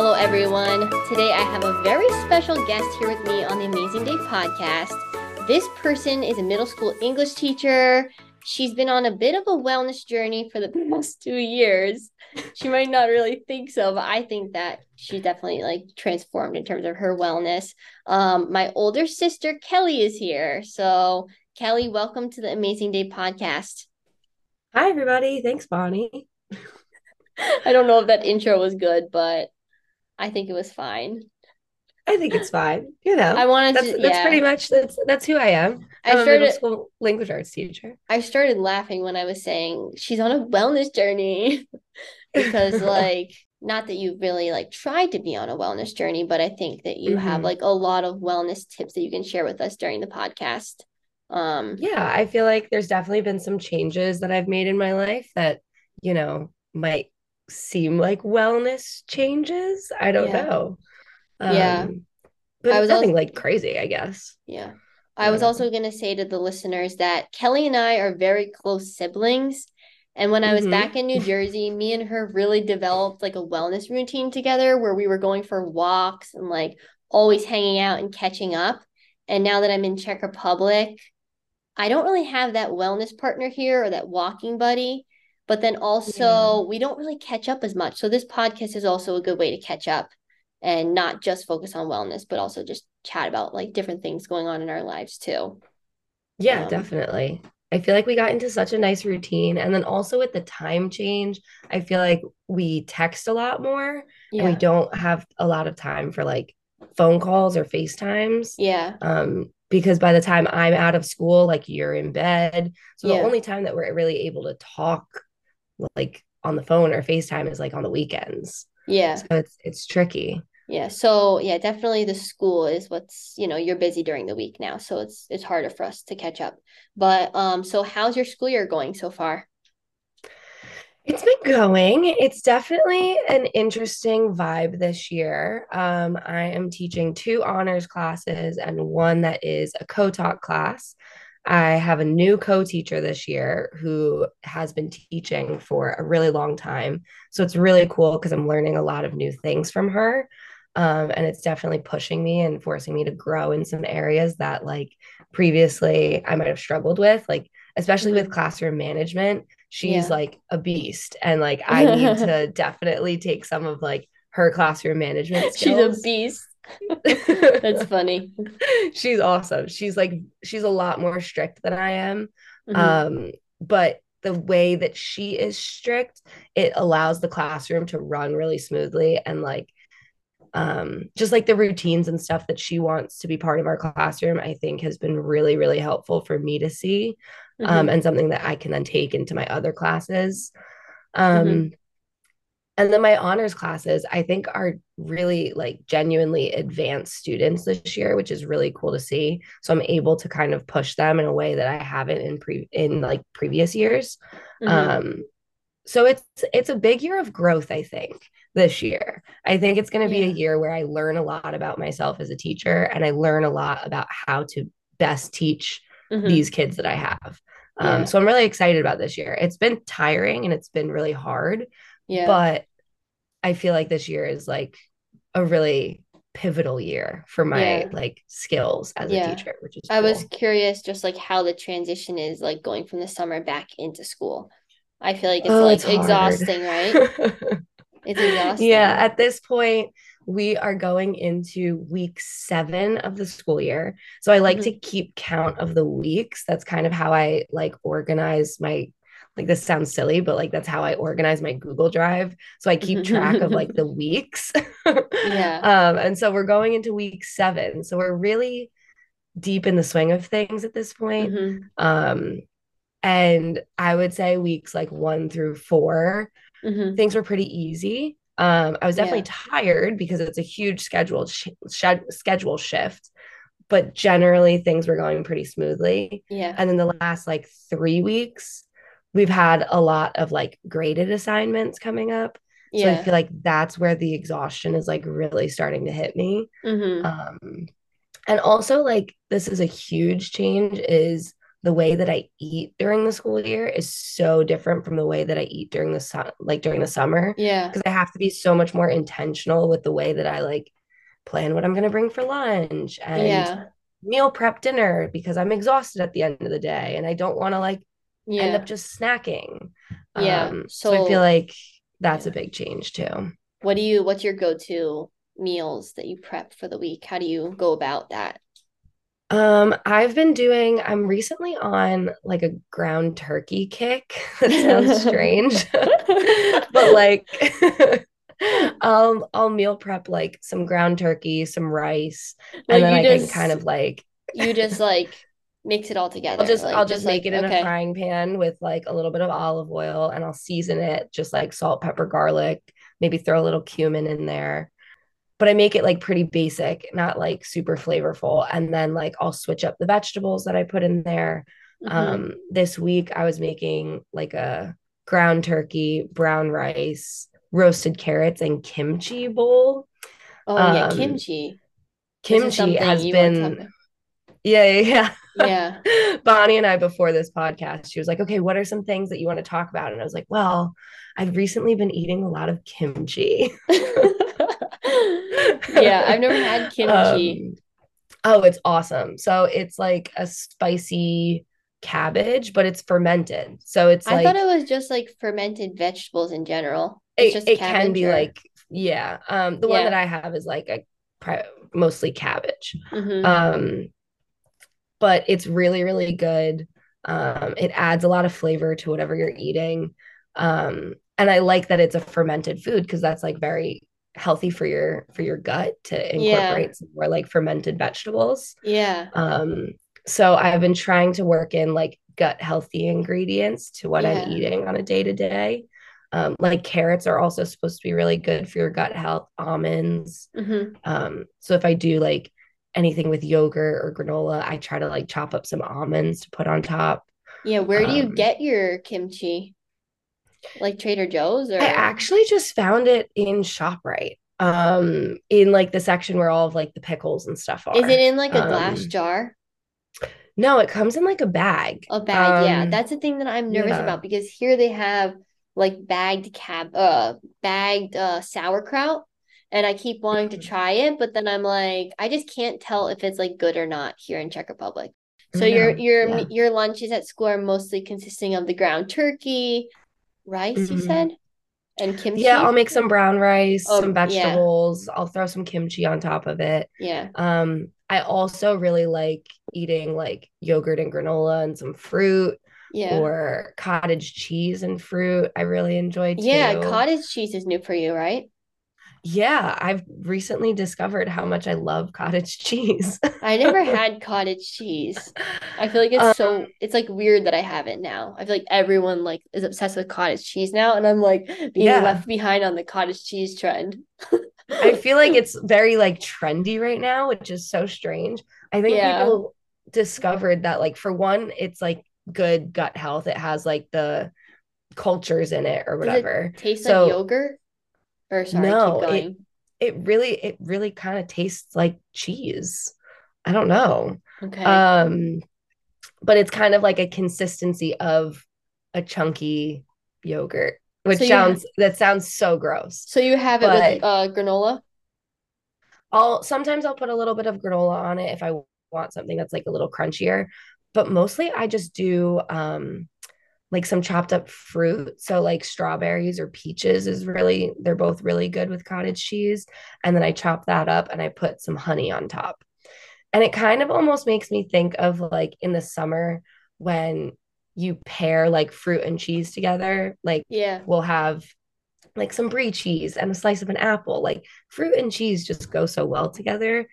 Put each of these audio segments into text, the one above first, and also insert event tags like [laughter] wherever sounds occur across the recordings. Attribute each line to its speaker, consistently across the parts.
Speaker 1: Hello, everyone. Today I have a very special guest here with me on the Amazing Day podcast. This person is a middle school English teacher. She's been on a bit of a wellness journey for the [laughs] past two years. She might not really think so, but I think that she definitely like transformed in terms of her wellness. Um, my older sister Kelly is here. So, Kelly, welcome to the Amazing Day podcast.
Speaker 2: Hi, everybody. Thanks, Bonnie. [laughs]
Speaker 1: I don't know if that intro was good, but I think it was fine.
Speaker 2: I think it's fine. You know,
Speaker 1: I wanted
Speaker 2: that's,
Speaker 1: to.
Speaker 2: that's
Speaker 1: yeah.
Speaker 2: pretty much that's that's who I am.
Speaker 1: I
Speaker 2: I'm a middle school language arts teacher.
Speaker 1: I started laughing when I was saying she's on a wellness journey [laughs] because [laughs] like not that you really like tried to be on a wellness journey, but I think that you have
Speaker 2: Mhm.
Speaker 1: like a lot of wellness tips that you can share with us during the podcast. Um
Speaker 2: yeah, I feel like there's definitely been some changes that I've made in my life that you know might seem like wellness changes. I don't
Speaker 1: Yeah.
Speaker 2: know.
Speaker 1: Yeah.
Speaker 2: Um, but
Speaker 1: I was
Speaker 2: nothing
Speaker 1: also-
Speaker 2: like crazy, I guess.
Speaker 1: yeah. I was also going to say to the listeners that Kelly and I are very close siblings. And when I was
Speaker 2: Mhm.
Speaker 1: back in New Jersey, me and her really developed like a wellness routine together where we were going for walks and like always hanging out and catching up. And now that I'm in Czech Republic, I don't really have that wellness partner here or that walking buddy. But then also,
Speaker 2: Yeah.
Speaker 1: we don't really catch up as much. So, this podcast is also a good way to catch up and not just focus on wellness, but also just chat about like different things going on in our lives too.
Speaker 2: Yeah,
Speaker 1: Um,
Speaker 2: definitely. I feel like we got into such a nice routine. And then also with the time change, I feel like we text a lot more and we don't have a lot of time for like phone calls or FaceTimes.
Speaker 1: Yeah.
Speaker 2: Um, because by the time I'm out of school, like you're in bed. So
Speaker 1: Yeah.
Speaker 2: the only time that we're really able to talk like on the phone or FaceTime is like on the weekends.
Speaker 1: Yeah.
Speaker 2: So it's it's tricky.
Speaker 1: Yeah. So yeah, definitely the school is what's, you know, you're busy during the week now. So it's it's harder for us to catch up. But um, so how's your school year going so far?
Speaker 2: It's been going. It's definitely an interesting vibe this year. Um, I am teaching two honors classes and one that is a co-taught class. I have a new co-teacher this year who has been teaching for a really long time. So it's really cool because I'm learning a lot of new things from her. Um, and it's definitely pushing me and forcing me to grow in some areas that like previously I might have struggled with, like especially with classroom management she's
Speaker 1: Yeah.
Speaker 2: like a beast and like [laughs] i need to definitely take some of like her classroom management
Speaker 1: She's a beast. That's [laughs] funny.
Speaker 2: she's awesome she's like she's a lot more strict than i am
Speaker 1: Mhm.
Speaker 2: um but the way that she is strict it allows the classroom to run really smoothly and like um just like the routines and stuff that she wants to be part of our classroom i think has been really really helpful for me to see um,
Speaker 1: Mhm.
Speaker 2: and something that I can then take into my other classes. Um,
Speaker 1: Mhm.
Speaker 2: And then my honors classes, I think, are really like genuinely advanced students this year, which is really cool to see. So I'm able to kind of push them in a way that I haven't in pre in like previous years.
Speaker 1: Mhm.
Speaker 2: Um, so it's it's a big year of growth, I think, this year. I think it's going to be
Speaker 1: Yeah.
Speaker 2: a year where I learn a lot about myself as a teacher, and I learn a lot about how to best teach
Speaker 1: Mhm.
Speaker 2: these kids that I have. Um,
Speaker 1: Yeah.
Speaker 2: so I'm really excited about this year. It's been tiring and it's been really hard,
Speaker 1: yeah.
Speaker 2: but I feel like this year is like a really pivotal year for my
Speaker 1: Yeah.
Speaker 2: like skills as
Speaker 1: Yeah.
Speaker 2: a teacher, which is
Speaker 1: I was curious just like how the transition is like going from the summer back into school. I feel like it's
Speaker 2: Oh,
Speaker 1: like
Speaker 2: it's
Speaker 1: exhausting, right? [laughs] It's exhausting.
Speaker 2: yeah, at this point, we are going into week seven of the school year. So I like
Speaker 1: Mhm.
Speaker 2: to keep count of the weeks. That's kind of how I like organize my like this sounds silly, but like that's how I organize my Google Drive. So I keep track of like the [laughs] weeks.
Speaker 1: Yeah.
Speaker 2: Um, and so we're going into week seven. So we're really deep in the swing of things at this point.
Speaker 1: Mhm.
Speaker 2: Um, and I would say weeks like one through four
Speaker 1: Mhm.
Speaker 2: things were pretty easy. Um, I was definitely
Speaker 1: Yeah.
Speaker 2: tired because it's a huge schedule sh- sh- schedule shift, but generally things were going pretty smoothly.
Speaker 1: Yeah.
Speaker 2: And then the last like three weeks, we've had a lot of like graded assignments coming up. So I feel like that's where the exhaustion is like really starting to hit me.
Speaker 1: Mhm.
Speaker 2: Um, and also like this is a huge change is the way that I eat during the school year is so different from the way that I eat during the sun like during the summer
Speaker 1: Yeah.
Speaker 2: because I have to be so much more intentional with the way that I like plan what I'm going to bring for lunch and
Speaker 1: Yeah.
Speaker 2: meal prep dinner because I'm exhausted at the end of the day and I don't want to like end up just snacking.
Speaker 1: Yeah.
Speaker 2: Um, so, I feel like that's
Speaker 1: Yeah.
Speaker 2: a big change too.
Speaker 1: What do you what's your go-to meals that you prep for the week? How do you go about that?
Speaker 2: Um, I've been doing, I'm recently on like a ground turkey kick. [laughs] That sounds [laughs] strange. [laughs] But like I'll I'll meal prep like some ground turkey, some rice,
Speaker 1: Like
Speaker 2: and then
Speaker 1: you
Speaker 2: I
Speaker 1: just
Speaker 2: can kind of like
Speaker 1: you just like mix it all together.
Speaker 2: I'll just
Speaker 1: like,
Speaker 2: I'll just make
Speaker 1: like,
Speaker 2: it in
Speaker 1: okay.
Speaker 2: a frying pan with like a little bit of olive oil and I'll season it just like salt, pepper, garlic, maybe throw a little cumin in there. But I make it like pretty basic, not like super flavorful. And then like I'll switch up the vegetables that I put in there.
Speaker 1: Mhm.
Speaker 2: Um, this week I was making like a ground turkey, brown rice, roasted carrots, and kimchi bowl.
Speaker 1: oh yeah,
Speaker 2: um,
Speaker 1: kimchi.
Speaker 2: Kimchi has been, yeah, yeah, yeah.
Speaker 1: Yeah. [laughs]
Speaker 2: Bonnie and I before this podcast, she was like, "Okay, what are some things that you want to talk about?" And I was like, "Well, I've recently been eating a lot of kimchi." [laughs]
Speaker 1: yeah, I've never had [laughs] kimchi.
Speaker 2: Um, oh, it's awesome. So it's like a spicy cabbage, but it's fermented. So it's
Speaker 1: I
Speaker 2: like
Speaker 1: thought it was just like fermented vegetables in general. It's
Speaker 2: it,
Speaker 1: just
Speaker 2: it can be
Speaker 1: or-
Speaker 2: like yeah. Um, the one that I have is like a mostly cabbage.
Speaker 1: Mhm.
Speaker 2: Um, but it's really, really good. Um, it adds a lot of flavor to whatever you're eating. Um, and I like that it's a fermented food because that's like very healthy for your for your gut to
Speaker 1: Yeah.
Speaker 2: incorporate some more like fermented vegetables.
Speaker 1: yeah.
Speaker 2: Um, so I've been trying to work in like gut healthy ingredients to what
Speaker 1: Yeah.
Speaker 2: I'm eating on a day to day. Um, like carrots are also supposed to be really good for your gut health, almonds.
Speaker 1: hmm
Speaker 2: Um, so if I do like anything with yogurt or granola, I try to like chop up some almonds to put on top.
Speaker 1: Yeah, where do you
Speaker 2: Um,
Speaker 1: get your kimchi? Like Trader Joe's or
Speaker 2: I actually just found it in ShopRite. Um, in like the section where all of like the pickles and stuff are.
Speaker 1: is it in like a glass
Speaker 2: Um,
Speaker 1: jar?
Speaker 2: No, it comes in like a bag.
Speaker 1: A bag, yeah.
Speaker 2: Um,
Speaker 1: That's the thing that I'm nervous
Speaker 2: yeah.
Speaker 1: about because here they have like bagged cab uh bagged uh sauerkraut and I keep wanting to try it, but then I'm like I just can't tell if it's like good or not here in Czech Republic. So
Speaker 2: I
Speaker 1: your your
Speaker 2: yeah.
Speaker 1: your lunches at school are mostly consisting of the ground turkey, rice, you
Speaker 2: Mhm.
Speaker 1: said, and kimchi.
Speaker 2: Yeah, I'll make some brown rice,
Speaker 1: Oh,
Speaker 2: some
Speaker 1: yeah.
Speaker 2: vegetables. I'll throw some kimchi on top of it.
Speaker 1: Yeah.
Speaker 2: Um, I also really like eating like yogurt and granola and some fruit
Speaker 1: Yeah.
Speaker 2: or cottage cheese and fruit. I really enjoy too.
Speaker 1: Yeah, cottage cheese is new for you, right?
Speaker 2: Yeah, I've recently discovered how much I love cottage [laughs] cheese.
Speaker 1: I never [laughs] had cottage cheese. I feel like it's
Speaker 2: Um,
Speaker 1: so it's like weird that I have it now. I feel like everyone like is obsessed with cottage cheese now, and I'm like being
Speaker 2: Yeah.
Speaker 1: left behind on the cottage cheese trend.
Speaker 2: I feel like [laughs] it's very like trendy right now, which is so strange. I think
Speaker 1: Yeah.
Speaker 2: people discovered that like for one, it's like good gut health. It has like the cultures in it or
Speaker 1: it
Speaker 2: whatever.
Speaker 1: taste
Speaker 2: So-
Speaker 1: like yogurt? Or sorry,
Speaker 2: No,
Speaker 1: keep
Speaker 2: it-
Speaker 1: going.
Speaker 2: It really, it really kind of tastes like cheese. I don't know.
Speaker 1: Okay.
Speaker 2: Um, but it's kind of like a consistency of a chunky yogurt, which
Speaker 1: So
Speaker 2: sounds that sounds so gross.
Speaker 1: so you have it with uh granola?
Speaker 2: I'll sometimes I'll put a little bit of granola on it if I want something that's like a little crunchier, but mostly I just do um like some chopped up fruit. So like strawberries or peaches is really they're both really good with cottage cheese, and then I chop that up and I put some honey on top. And it kind of almost makes me think of like in the summer when you pair like fruit and cheese together, like
Speaker 1: Yeah.
Speaker 2: we'll have like some brie cheese and a slice of an apple. Like fruit and cheese just go so well together.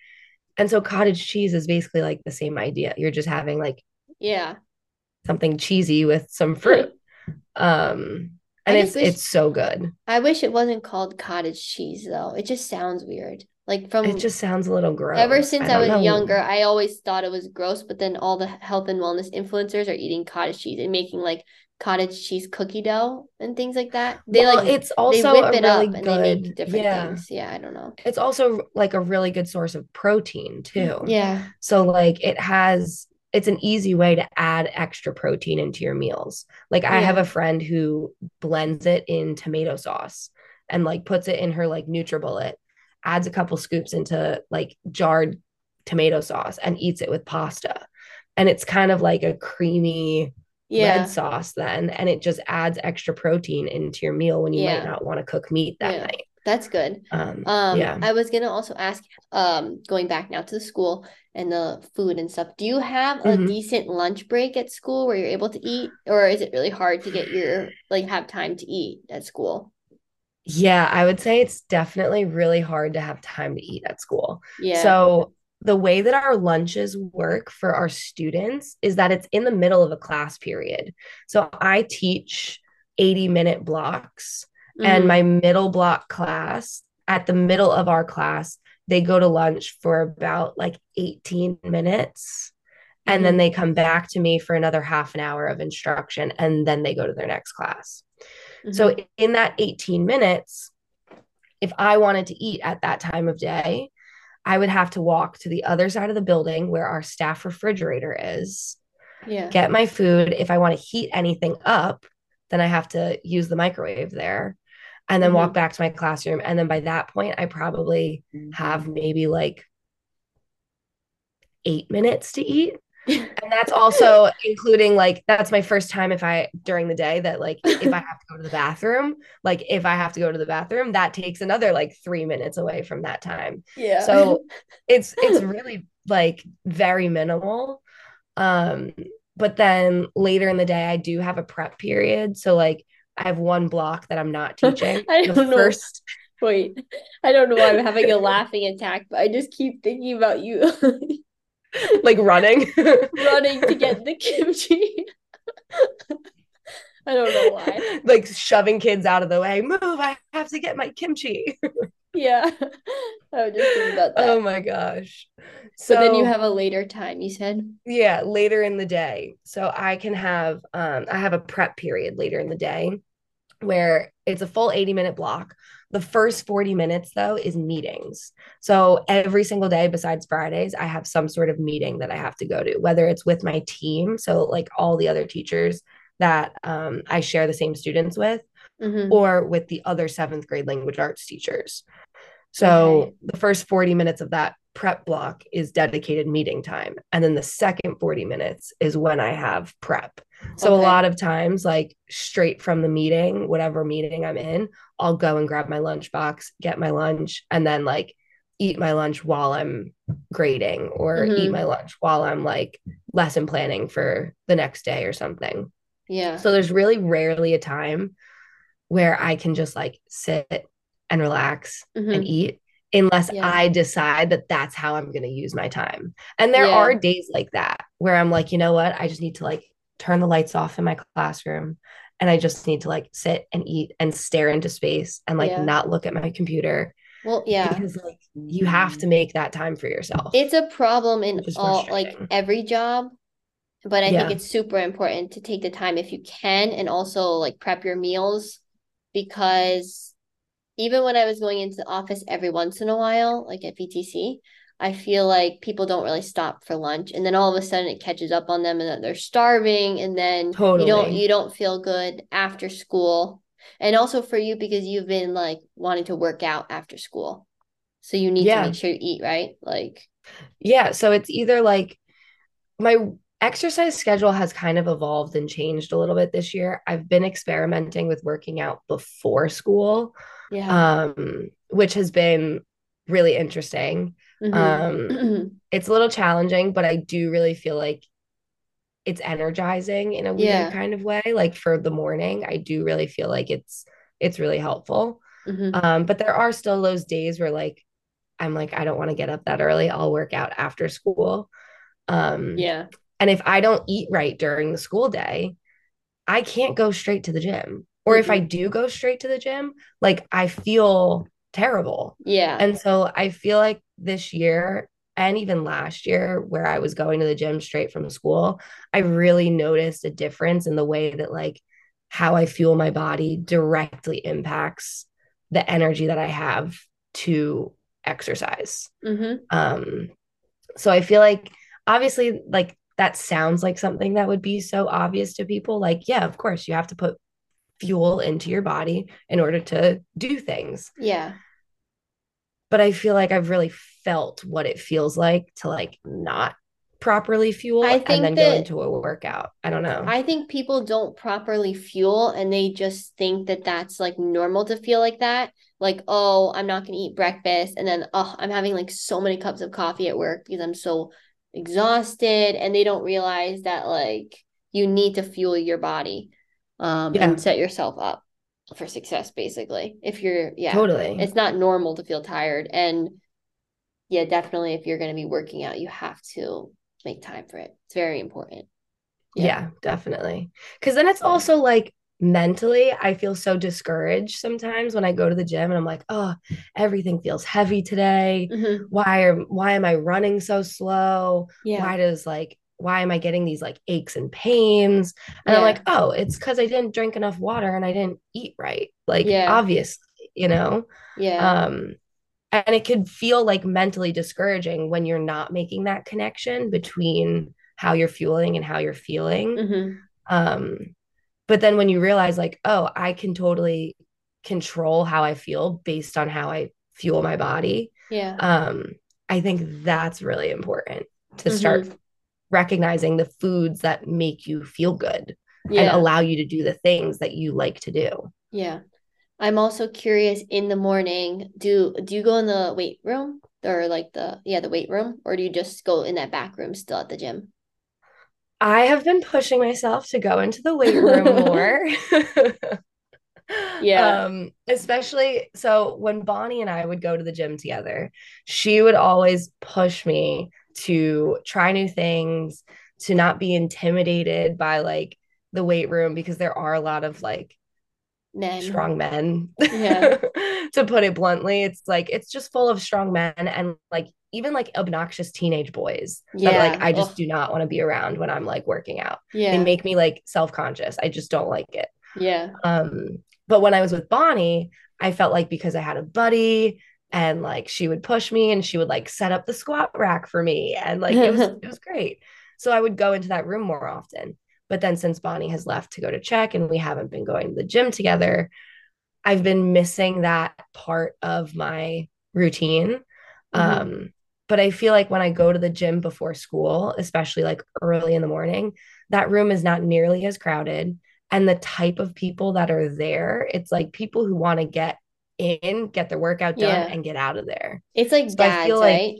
Speaker 2: And so cottage cheese is basically like the same idea. You're just having like
Speaker 1: Yeah.
Speaker 2: Something cheesy with some fruit. Um and it's
Speaker 1: wish-
Speaker 2: it's so good.
Speaker 1: I wish it wasn't called cottage cheese though. It just sounds weird. Like from
Speaker 2: It just sounds a little gross.
Speaker 1: Ever since I,
Speaker 2: don't
Speaker 1: was
Speaker 2: know.
Speaker 1: younger, I always thought it was gross, but then all the health and wellness influencers are eating cottage cheese and making like cottage cheese cookie dough and things like that. They
Speaker 2: Well,
Speaker 1: like
Speaker 2: it's also
Speaker 1: whip
Speaker 2: a
Speaker 1: it
Speaker 2: really
Speaker 1: up and they make different
Speaker 2: yeah.
Speaker 1: things. Yeah, I don't know.
Speaker 2: It's also like a really good source of protein too.
Speaker 1: Yeah.
Speaker 2: So like it has it's an easy way to add extra protein into your meals. Like I have a friend who blends it in tomato sauce and like puts it in her like NutriBullet, adds a couple scoops into like jarred tomato sauce and eats it with pasta. And it's kind of like a creamy
Speaker 1: Yeah.
Speaker 2: red sauce then and it just adds extra protein into your meal when you
Speaker 1: Yeah.
Speaker 2: might not want to cook meat that
Speaker 1: Yeah.
Speaker 2: night.
Speaker 1: That's good.
Speaker 2: Um,
Speaker 1: Um,
Speaker 2: yeah.
Speaker 1: I was gonna also ask, um, going back now to the school and the food and stuff, do you have a
Speaker 2: Mhm.
Speaker 1: decent lunch break at school where you're able to eat, or is it really hard to get your like have time to eat at school?
Speaker 2: Yeah, I would say it's definitely really hard to have time to eat at school.
Speaker 1: Yeah.
Speaker 2: So the way that our lunches work for our students is that it's in the middle of a class period. So I teach 80 minute blocks and
Speaker 1: Mhm.
Speaker 2: my middle block class at the middle of our class they go to lunch for about like 18 minutes and then
Speaker 1: Mhm.
Speaker 2: they come back to me for another half an hour of instruction and then they go to their next class so
Speaker 1: Mhm.
Speaker 2: in that 18 minutes if i wanted to eat at that time of day i would have to walk to the other side of the building where our staff refrigerator is
Speaker 1: yeah.
Speaker 2: get my food. If I want to heat anything up, then I have to use the microwave there and then walk back to my classroom. And then by that point, I probably have maybe like eight minutes to eat. [laughs] And that's also including like, that's my first time if I during the day that like, if I have to go to the bathroom, like if I have to go to the bathroom, that takes another like three minutes away from that time.
Speaker 1: yeah.
Speaker 2: So [laughs] it's it's really like very minimal. Um, but then later in the day, I do have a prep period. So like I have one block that I'm not [laughs] teaching.
Speaker 1: I don't know.
Speaker 2: first
Speaker 1: Wait, I don't know why I'm having a [laughs] laughing attack, but I just keep thinking about you [laughs]
Speaker 2: like running.
Speaker 1: running to get the kimchi. I don't know why.
Speaker 2: like shoving kids out of the way. Move, I have to get my kimchi.
Speaker 1: Yeah. [laughs] I was just thinking about that.
Speaker 2: oh my gosh.
Speaker 1: So then you have a later time, you said?
Speaker 2: Yeah, later in the day. So I can have um I have a prep period later in the day where it's a full 80 minute block. The first 40 minutes though is meetings. So every single day besides Fridays, I have some sort of meeting that I have to go to, whether it's with my team, so like all the other teachers that um, I share the same students with,
Speaker 1: Mhm.
Speaker 2: or with the other seventh grade language arts teachers. So
Speaker 1: Okay.
Speaker 2: the first 40 minutes of that prep block is dedicated meeting time. And then the second 40 minutes is when I have prep. So a lot of times, like straight from the meeting, whatever meeting I'm in, I'll go and grab my lunchbox, get my lunch, and then like eat my lunch while I'm grading or eat
Speaker 1: Mhm.
Speaker 2: my lunch while I'm like lesson planning for the next day or something.
Speaker 1: Yeah.
Speaker 2: So there's really rarely a time where I can just like sit and relax
Speaker 1: Mhm.
Speaker 2: and eat unless
Speaker 1: Yeah.
Speaker 2: I decide that that's how I'm going to use my time. And there
Speaker 1: Yeah.
Speaker 2: are days like that where I'm like, you know what? I just need to like turn the lights off in my classroom and I just need to like sit and eat and stare into space and like
Speaker 1: Yeah.
Speaker 2: not look at my computer
Speaker 1: Well, yeah.
Speaker 2: because like you have to make that time for yourself.
Speaker 1: It's a problem in all like every job, but I think it's super important to take the time if you can and also like prep your meals because even when I was going into the office every once in a while, like at VTC, I feel like people don't really stop for lunch and then all of a sudden it catches up on them and that they're starving and then you don't you don't feel good after school. And also for you because you've been like wanting to work out after school. So you need
Speaker 2: Yeah.
Speaker 1: to make sure you eat, right? Like
Speaker 2: Yeah, so it's either like my exercise schedule has kind of evolved and changed a little bit this year. I've been experimenting with working out before school,
Speaker 1: yeah.
Speaker 2: um, which has been really interesting.
Speaker 1: Mhm.
Speaker 2: Um, it's a little challenging, but I do really feel like it's energizing in a weird
Speaker 1: Yeah.
Speaker 2: kind of way. Like for the morning, I do really feel like it's it's really helpful.
Speaker 1: Mhm.
Speaker 2: Um, but there are still those days where like I'm like, I don't want to get up that early. I'll work out after school. Um,
Speaker 1: Yeah.
Speaker 2: and if I don't eat right during the school day, I can't go straight to the gym. Or if I do go straight to the gym, like I feel terrible.
Speaker 1: Yeah.
Speaker 2: And so I feel like this year and even last year, where I was going to the gym straight from school, I really noticed a difference in the way that, like, how I fuel my body directly impacts the energy that I have to exercise.
Speaker 1: hmm
Speaker 2: Um, so I feel like obviously, like that sounds like something that would be so obvious to people. Like, yeah, of course, you have to put fuel into your body in order to do things.
Speaker 1: Yeah.
Speaker 2: But I feel like I've really felt what it feels like to like not properly fuel
Speaker 1: I think
Speaker 2: and then
Speaker 1: that-
Speaker 2: go into a workout. I don't know.
Speaker 1: I think people don't properly fuel and they just think that that's like normal to feel like that. Like, oh, I'm not going to eat breakfast. And then, oh, I'm having like so many cups of coffee at work because I'm so exhausted. And they don't realize that like you need to fuel your body um,
Speaker 2: Yeah.
Speaker 1: and set yourself up for success, basically. If you're, yeah,
Speaker 2: totally.
Speaker 1: it's not normal to feel tired. And yeah, definitely if you're going to be working out, you have to make time for it. It's very important.
Speaker 2: Yeah, definitely. Because then it's also like mentally, I feel so discouraged sometimes when I go to the gym and I'm like, oh, everything feels heavy today.
Speaker 1: Mhm.
Speaker 2: Why are why am I running so slow?
Speaker 1: Yeah.
Speaker 2: Why does like why am I getting these like aches and pains? And I'm like, oh, it's because I didn't drink enough water and I didn't eat right. Like
Speaker 1: Yeah.
Speaker 2: obviously, you know.
Speaker 1: Yeah.
Speaker 2: Um, and it could feel like mentally discouraging when you're not making that connection between how you're fueling and how you're feeling.
Speaker 1: Mhm.
Speaker 2: Um, but then when you realize, like, oh, I can totally control how I feel based on how I fuel my body,
Speaker 1: Yeah.
Speaker 2: um, I think that's really important to
Speaker 1: Mm-hmm.
Speaker 2: start recognizing the foods that make you feel good and allow you to do the things that you like to do.
Speaker 1: Yeah. I'm also curious in the morning, do do you go in the weight room or like the yeah, the weight room or do you just go in that back room still at the gym?
Speaker 2: I have been pushing myself to go into the weight room [laughs] more. [laughs]
Speaker 1: Yeah.
Speaker 2: Um, especially so when Bonnie and I would go to the gym together, she would always push me to try new things, to not be intimidated by like the weight room because there are a lot of like
Speaker 1: Men.
Speaker 2: strong men.
Speaker 1: Yeah. [laughs]
Speaker 2: to put it bluntly, it's like it's just full of strong men and like even like obnoxious teenage boys that like I just
Speaker 1: Ugh.
Speaker 2: do not want to be around when I'm like working out. Yeah. They
Speaker 1: Yeah.
Speaker 2: make me like self-conscious. I just don't like it.
Speaker 1: Yeah.
Speaker 2: Um, but when I was with Bonnie, I felt like because I had a buddy and like she would push me and she would like set up the squat rack for me and like it was [laughs] it was great. So I would go into that room more often. But then since Bonnie has left to go to Czech and we haven't been going to the gym together, I've been missing that part of my routine.
Speaker 1: Mhm.
Speaker 2: Um, but I feel like when I go to the gym before school, especially like early in the morning, that room is not nearly as crowded. And the type of people that are there, it's like people who want to get in, get their workout done,
Speaker 1: Yeah.
Speaker 2: and get out of there.
Speaker 1: It's like
Speaker 2: So I feel like
Speaker 1: right?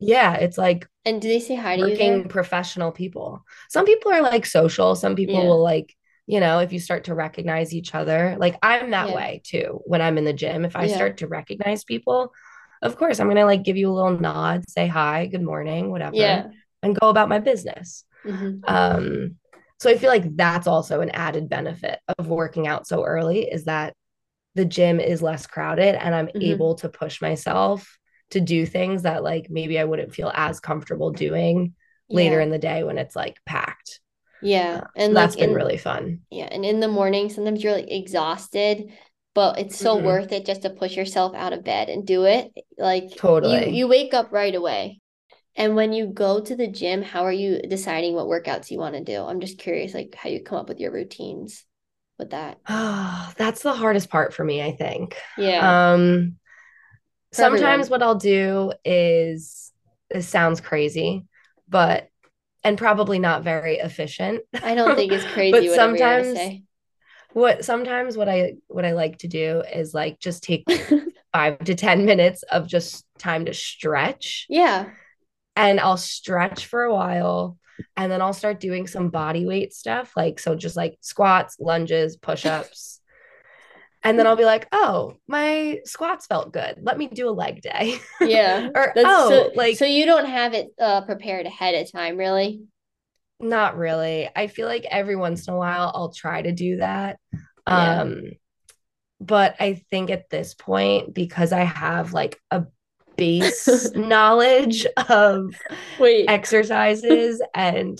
Speaker 2: Yeah, it's like
Speaker 1: And do they say hi to you
Speaker 2: working professional people. Some people are like social, some people
Speaker 1: Yeah.
Speaker 2: will like, you know, if you start to recognize each other, like I'm that
Speaker 1: Yeah.
Speaker 2: way too when I'm in the gym. If I
Speaker 1: Yeah.
Speaker 2: start to recognize people, of course, I'm going to like give you a little nod, say hi, good morning, whatever,
Speaker 1: Yeah.
Speaker 2: and go about my business.
Speaker 1: Mhm.
Speaker 2: Um, so I feel like that's also an added benefit of working out so early is that the gym is less crowded and I'm
Speaker 1: Mhm.
Speaker 2: able to push myself to do things that like maybe I wouldn't feel as comfortable doing later
Speaker 1: Yeah.
Speaker 2: in the day when it's like packed.
Speaker 1: Yeah.
Speaker 2: So
Speaker 1: And like
Speaker 2: that's been
Speaker 1: in
Speaker 2: really fun.
Speaker 1: yeah, and in the morning sometimes you're like exhausted, but it's so
Speaker 2: Mhm.
Speaker 1: worth it just to push yourself out of bed and do it. Like you
Speaker 2: Totally.
Speaker 1: you wake up right away. And when you go to the gym, how are you deciding what workouts you want to do? I'm just curious, like how you come up with your routines with that.
Speaker 2: Oh, that's the hardest part for me, I think.
Speaker 1: Yeah.
Speaker 2: Um,
Speaker 1: For everyone.
Speaker 2: sometimes what I'll do is this sounds crazy, but and probably not very efficient.
Speaker 1: I don't think it's [laughs] crazy
Speaker 2: but sometimes what sometimes what I what I like to do is like just take [laughs] five to ten minutes of just time to stretch
Speaker 1: Yeah.
Speaker 2: and I'll stretch for a while and then I'll start doing some body weight stuff like so just like squats, lunges, push-ups. [laughs] And then I'll be like, "Oh, my squats felt good. Let me do a leg day." [laughs]
Speaker 1: Yeah.
Speaker 2: or
Speaker 1: That's
Speaker 2: oh,
Speaker 1: so,
Speaker 2: like
Speaker 1: so you don't have it uh prepared ahead of time, really?
Speaker 2: not really. I feel like every once in a while I'll try to do that.
Speaker 1: Yeah.
Speaker 2: Um but I think at this point because I have like a base knowledge of
Speaker 1: Wait.
Speaker 2: exercises and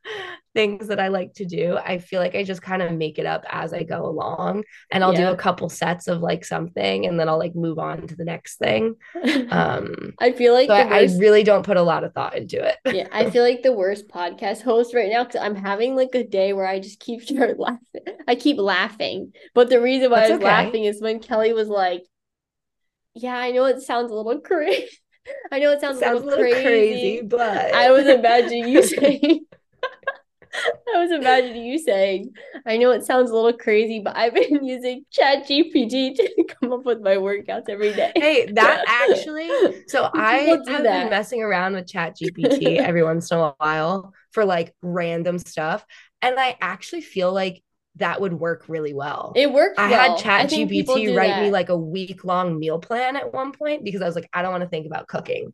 Speaker 2: [laughs] things that I like to do, I feel like I just kind of make it up as I go along. And I'll
Speaker 1: Yeah.
Speaker 2: do a couple sets of like something and then I'll like move on to the next thing. [laughs] Um
Speaker 1: I feel like
Speaker 2: so
Speaker 1: the
Speaker 2: I, I really don't put a lot of thought into it.
Speaker 1: yeah, I feel like the worst podcast host right now because I'm having like a day where I just keep [laughs] start laughing. I keep laughing, but the reason why
Speaker 2: That's
Speaker 1: I was
Speaker 2: okay.
Speaker 1: laughing is when Kelly was like, "Yeah, I know it sounds a little crazy. [laughs] I know it sounds,
Speaker 2: Sounds
Speaker 1: a little crazy,
Speaker 2: but
Speaker 1: I was imagining you [laughs] saying, [laughs] I was imagining you saying, I know it sounds a little crazy, but I've been using Chat GPT to come up with my workouts every day.
Speaker 2: Hey, that actually, so I have
Speaker 1: that.
Speaker 2: been messing around with Chat GPT every once in a while for like random stuff. And I actually feel like that would work really well.
Speaker 1: It worked.
Speaker 2: I
Speaker 1: well.
Speaker 2: had
Speaker 1: I
Speaker 2: ChatGPT
Speaker 1: do
Speaker 2: write me like a week long meal plan at one point because I was like, I don't want to think about cooking.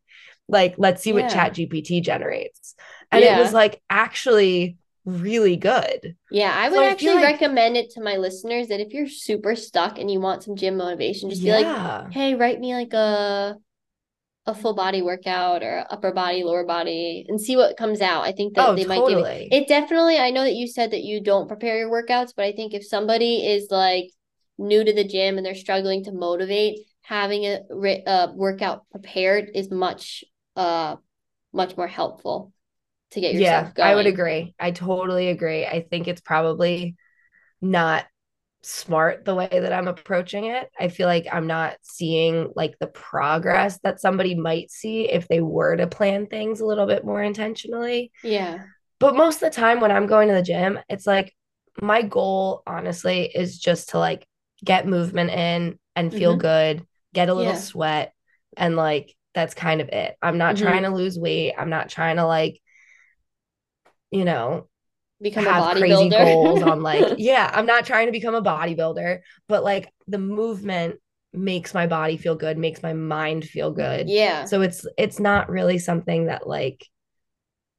Speaker 2: Like, let's see what
Speaker 1: Yeah.
Speaker 2: ChatGPT generates. And it was like actually really good.
Speaker 1: Yeah, I would
Speaker 2: So
Speaker 1: actually
Speaker 2: feel like-
Speaker 1: recommend it to my listeners that if you're super stuck and you want some gym motivation, just be like, hey, write me like a a full body workout or upper body, lower body, and see what comes out. I think that
Speaker 2: Oh,
Speaker 1: they might give it. It definitely. I know that you said that you don't prepare your workouts, but I think if somebody is like new to the gym and they're struggling to motivate, having a ri- uh, workout prepared is much uh much more helpful to get yourself
Speaker 2: yeah,
Speaker 1: going.
Speaker 2: I would agree. I totally agree. I think it's probably not smart the way that I'm approaching it. I feel like I'm not seeing like the progress that somebody might see if they were to plan things a little bit more intentionally.
Speaker 1: Yeah.
Speaker 2: But most of the time when I'm going to the gym, it's like my goal honestly is just to like get movement in and feel
Speaker 1: Mhm.
Speaker 2: good, get a little
Speaker 1: Yeah.
Speaker 2: sweat and like that's kind of it. I'm not
Speaker 1: Mhm.
Speaker 2: trying to lose weight. I'm not trying to like you know,
Speaker 1: Become
Speaker 2: have
Speaker 1: a
Speaker 2: crazy
Speaker 1: bodybuilder.
Speaker 2: goals on [laughs] like yeah i'm not trying to become a bodybuilder but like the movement makes my body feel good makes my mind feel good
Speaker 1: yeah.
Speaker 2: so it's it's not really something that like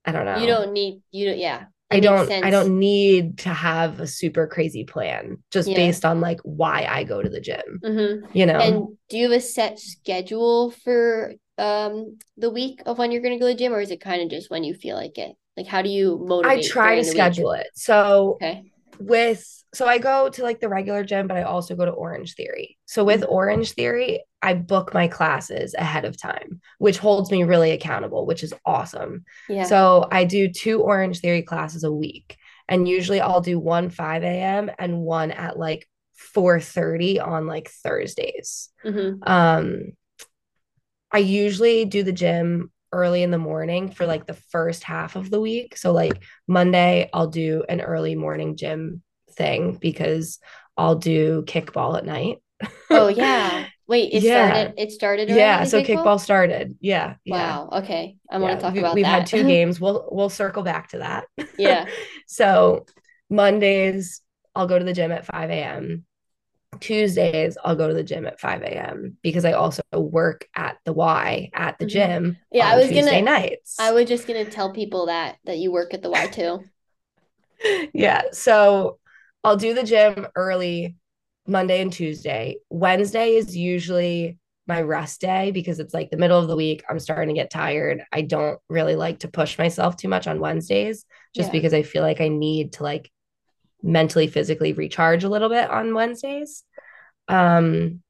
Speaker 2: i don't know
Speaker 1: You don't need you don't yeah.
Speaker 2: i don't i don't need to have a super crazy plan just
Speaker 1: Yeah.
Speaker 2: based on like why i go to the gym
Speaker 1: Mhm.
Speaker 2: you know
Speaker 1: And do you have a set schedule for um the week of when you're gonna go to the gym, or is it kind of just when you feel like it? Like how do you motivate?
Speaker 2: i try to
Speaker 1: the week?
Speaker 2: schedule it so
Speaker 1: Okay.
Speaker 2: with so I go to like the regular gym, but I also go to Orange Theory. So with
Speaker 1: Mhm.
Speaker 2: Orange Theory, I book my classes ahead of time, which holds me really accountable, which is awesome.
Speaker 1: Yeah.
Speaker 2: So I do two Orange Theory classes a week, and usually I'll do one 5 a.m. and one at like 4:30 on like Thursdays.
Speaker 1: Mhm.
Speaker 2: Um, I usually do the gym early in the morning for like the first half of the week. So like Monday, I'll do an early morning gym thing because I'll do kickball at night.
Speaker 1: Oh [laughs] yeah. Wait, it
Speaker 2: Yeah.
Speaker 1: started it started
Speaker 2: yeah, so kickball started. Yeah, yeah.
Speaker 1: Wow. Okay. I
Speaker 2: yeah.
Speaker 1: want to talk
Speaker 2: We-
Speaker 1: about that.
Speaker 2: We've
Speaker 1: that.
Speaker 2: had two [laughs] games. We'll we'll circle back to that.
Speaker 1: Yeah. [laughs]
Speaker 2: so Mondays, I'll go to the gym at 5 a.m. Tuesdays, I'll go to the gym at 5 a.m. because I also work at the Y at the
Speaker 1: Mhm.
Speaker 2: gym
Speaker 1: Yeah, I was
Speaker 2: Tuesday
Speaker 1: gonna say
Speaker 2: nights.
Speaker 1: I was just gonna tell people that that you work at the Y [laughs] too.
Speaker 2: yeah. So I'll do the gym early Monday and Tuesday. Wednesday is usually my rest day because it's like the middle of the week. I'm starting to get tired. I don't really like to push myself too much on Wednesdays just
Speaker 1: Yeah.
Speaker 2: because I feel like I need to like mentally, physically recharge a little bit on Wednesdays. Um,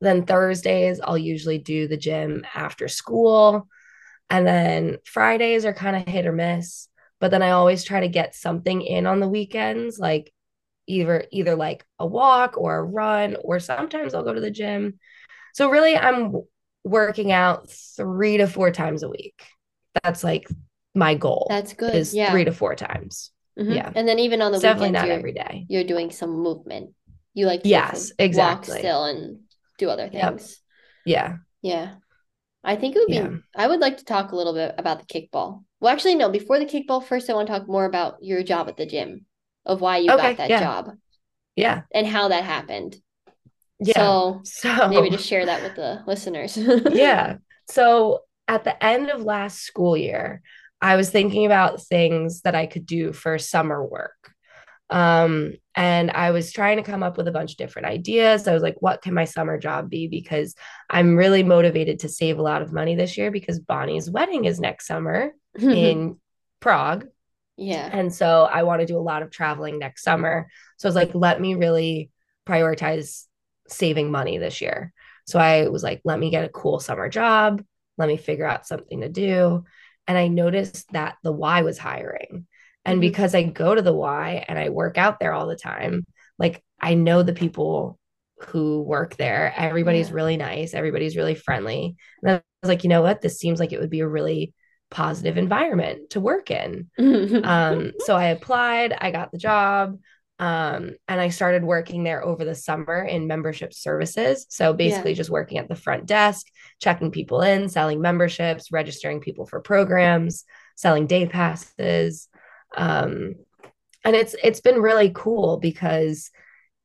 Speaker 2: then Thursdays, I'll usually do the gym after school. And then Fridays are kind of hit or miss. But then I always try to get something in on the weekends, like either either like a walk or a run, or sometimes I'll go to the gym. So really I'm working out three to four times a week. That's like my goal
Speaker 1: That's good.
Speaker 2: is
Speaker 1: yeah.
Speaker 2: three to four times.
Speaker 1: Mhm.
Speaker 2: yeah.
Speaker 1: And then even on the
Speaker 2: It's definitely
Speaker 1: weekends,
Speaker 2: not every day.
Speaker 1: you're doing some movement. You like to
Speaker 2: Yes,
Speaker 1: walk
Speaker 2: exactly.
Speaker 1: still and do other
Speaker 2: Yep.
Speaker 1: things.
Speaker 2: Yeah.
Speaker 1: Yeah. I think it would be
Speaker 2: Yeah.
Speaker 1: I would like to talk a little bit about the kickball. Well, actually, no, before the kickball, first I want to talk more about your job at the gym, of why you
Speaker 2: Okay,
Speaker 1: got that
Speaker 2: yeah.
Speaker 1: job
Speaker 2: Yeah.
Speaker 1: and how that happened.
Speaker 2: Yeah.
Speaker 1: So
Speaker 2: So
Speaker 1: maybe just share that with the listeners. [laughs]
Speaker 2: yeah. So at the end of last school year, I was thinking about things that I could do for summer work. Um, and I was trying to come up with a bunch of different ideas. I was like, what can my summer job be? Because I'm really motivated to save a lot of money this year because Bonnie's wedding is next summer [laughs] in Prague.
Speaker 1: Yeah.
Speaker 2: And so I want to do a lot of traveling next summer. So I was like, let me really prioritize saving money this year. So I was like, let me get a cool summer job. Let me figure out something to do. And I noticed that the Y was hiring. And mm-hmm. because I go to the Y and I work out there all the time, like I know the people who work there. Everybody's yeah. really nice. Everybody's really friendly. And I was like, you know what? This seems like it would be a really positive environment to work in. [laughs] um, so I applied, I got the job. Um, and I started working there over the summer in membership services. So basically, yeah. just working at the front desk, checking people in, selling memberships, registering people for programs, selling day passes. Um, and it's it's been really cool because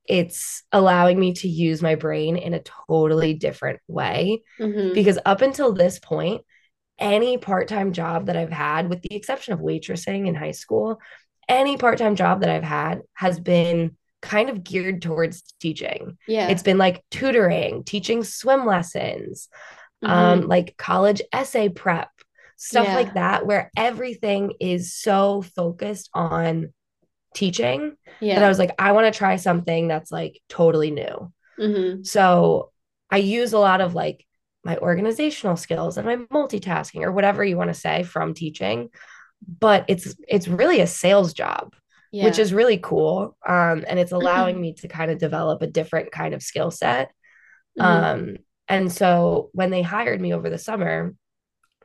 Speaker 2: it's allowing me to use my brain in a totally different way. Mm-hmm. Because up until this point, any part time job that I've had, with the exception of waitressing in high school, any part-time job that I've had has been kind of geared towards teaching.
Speaker 1: Yeah.
Speaker 2: It's been like tutoring, teaching swim lessons, mm-hmm. um, like college essay prep, stuff yeah. like that, where everything is so focused on teaching yeah. that I was like, I want to try something that's like totally new. Mm-hmm. So I use a lot of like my organizational skills and my multitasking or whatever you want to say from teaching but it's it's really a sales job yeah. which is really cool um, and it's allowing me to kind of develop a different kind of skill set. Mm-hmm. um, and so when they hired me over the summer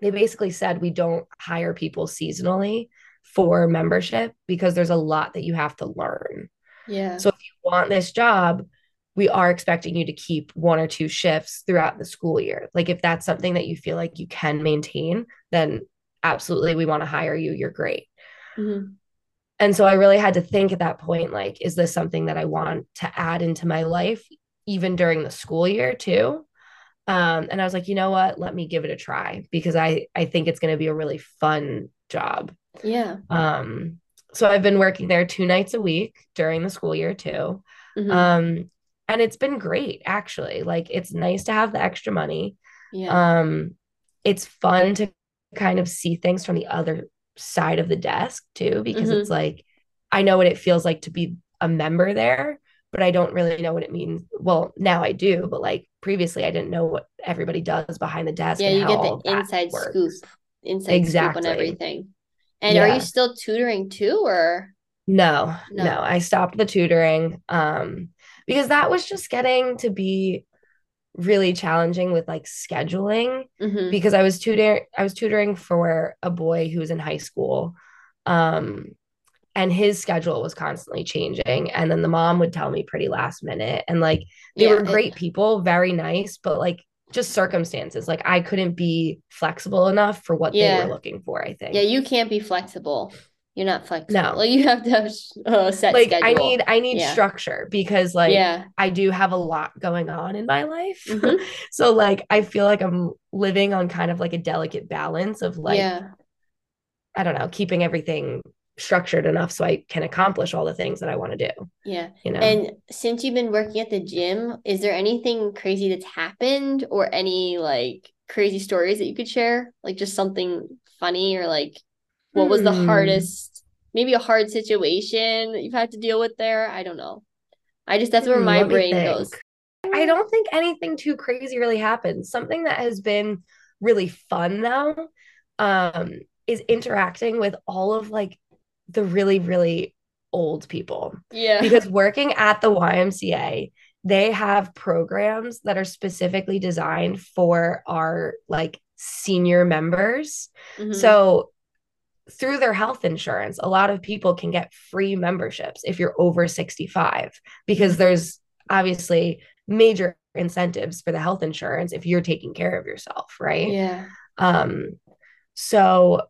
Speaker 2: they basically said we don't hire people seasonally for membership because there's a lot that you have to learn.
Speaker 1: Yeah.
Speaker 2: So if you want this job we are expecting you to keep one or two shifts throughout the school year. Like if that's something that you feel like you can maintain then absolutely we want to hire you you're great. Mm-hmm. and so i really had to think at that point like is this something that i want to add into my life even during the school year too? Um, and i was like you know what? Let me give it a try because i i think it's going to be a really fun job.
Speaker 1: Yeah.
Speaker 2: Um so i've been working there two nights a week during the school year too. Mm-hmm. um and it's been great actually. Like it's nice to have the extra money.
Speaker 1: Yeah.
Speaker 2: um it's fun to kind of see things from the other side of the desk too, because mm-hmm. it's like I know what it feels like to be a member there, but I don't really know what it means. Well, now I do, but like previously I didn't know what everybody does behind the desk.
Speaker 1: Yeah, you get the inside scoop, inside exactly. scoop on everything. And yeah. are you still tutoring too or
Speaker 2: no, no, no, I stopped the tutoring um because that was just getting to be really challenging with like scheduling mm-hmm. because I was tutoring I was tutoring for a boy who was in high school um and his schedule was constantly changing and then the mom would tell me pretty last minute and like they yeah, were great people very nice but like just circumstances like I couldn't be flexible enough for what yeah. they were looking for I think
Speaker 1: yeah you can't be flexible you're not flexible. No, like [laughs] you have to have a set
Speaker 2: like
Speaker 1: schedule.
Speaker 2: I need I need yeah. structure because like yeah. I do have a lot going on in my life. Mm-hmm. [laughs] so like I feel like I'm living on kind of like a delicate balance of like yeah. I don't know, keeping everything structured enough so I can accomplish all the things that I want to do.
Speaker 1: Yeah. You know. And since you've been working at the gym, is there anything crazy that's happened or any like crazy stories that you could share? Like just something funny or like what was the hmm. hardest, maybe a hard situation you've had to deal with there? I don't know. I just, that's where hmm, my brain goes.
Speaker 2: I don't think anything too crazy really happened. Something that has been really fun though um, is interacting with all of like the really, really old people.
Speaker 1: Yeah.
Speaker 2: Because working at the YMCA, they have programs that are specifically designed for our like senior members. Mm-hmm. So through their health insurance, a lot of people can get free memberships if you're over 65 because there's obviously major incentives for the health insurance if you're taking care of yourself, right?
Speaker 1: Yeah.
Speaker 2: Um so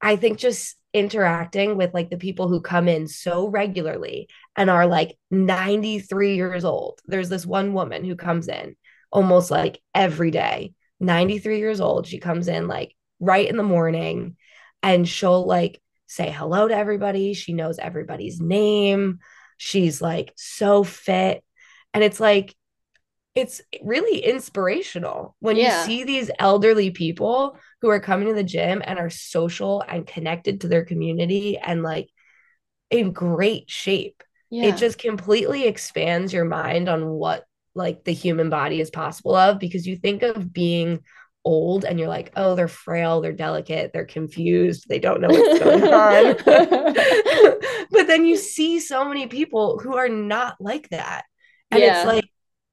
Speaker 2: I think just interacting with like the people who come in so regularly and are like 93 years old. There's this one woman who comes in almost like every day, 93 years old. She comes in like right in the morning and she'll like say hello to everybody. She knows everybody's name. She's like so fit. And it's like, it's really inspirational when yeah. you see these elderly people who are coming to the gym and are social and connected to their community and like in great shape. Yeah. It just completely expands your mind on what like the human body is possible of because you think of being old and you're like, oh, they're frail, they're delicate, they're confused, they don't know what's going on. [laughs] [laughs] but then you see so many people who are not like that. And yeah. it's like,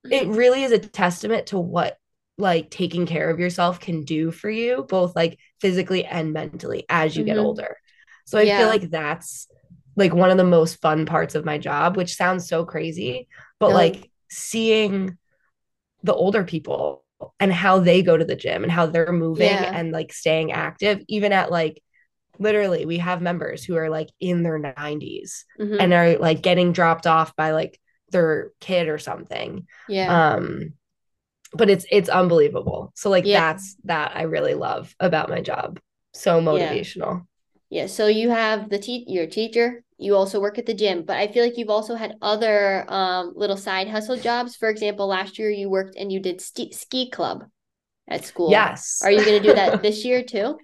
Speaker 2: it really is a testament to what like taking care of yourself can do for you, both like physically and mentally as you mm-hmm. get older. So I yeah. feel like that's like one of the most fun parts of my job, which sounds so crazy, but no. like seeing the older people and how they go to the gym and how they're moving yeah. and like staying active, even at like literally we have members who are like in their 90s mm-hmm. and are like getting dropped off by like their kid or something.
Speaker 1: Yeah.
Speaker 2: Um but it's it's unbelievable. So like yeah. that's that I really love about my job. So motivational.
Speaker 1: Yeah. yeah. So you have the te- your teacher, you also work at the gym, but I feel like you've also had other um little side hustle jobs. For example, last year you worked and you did ski, ski club at school.
Speaker 2: Yes.
Speaker 1: Are you going to do that [laughs] this year too?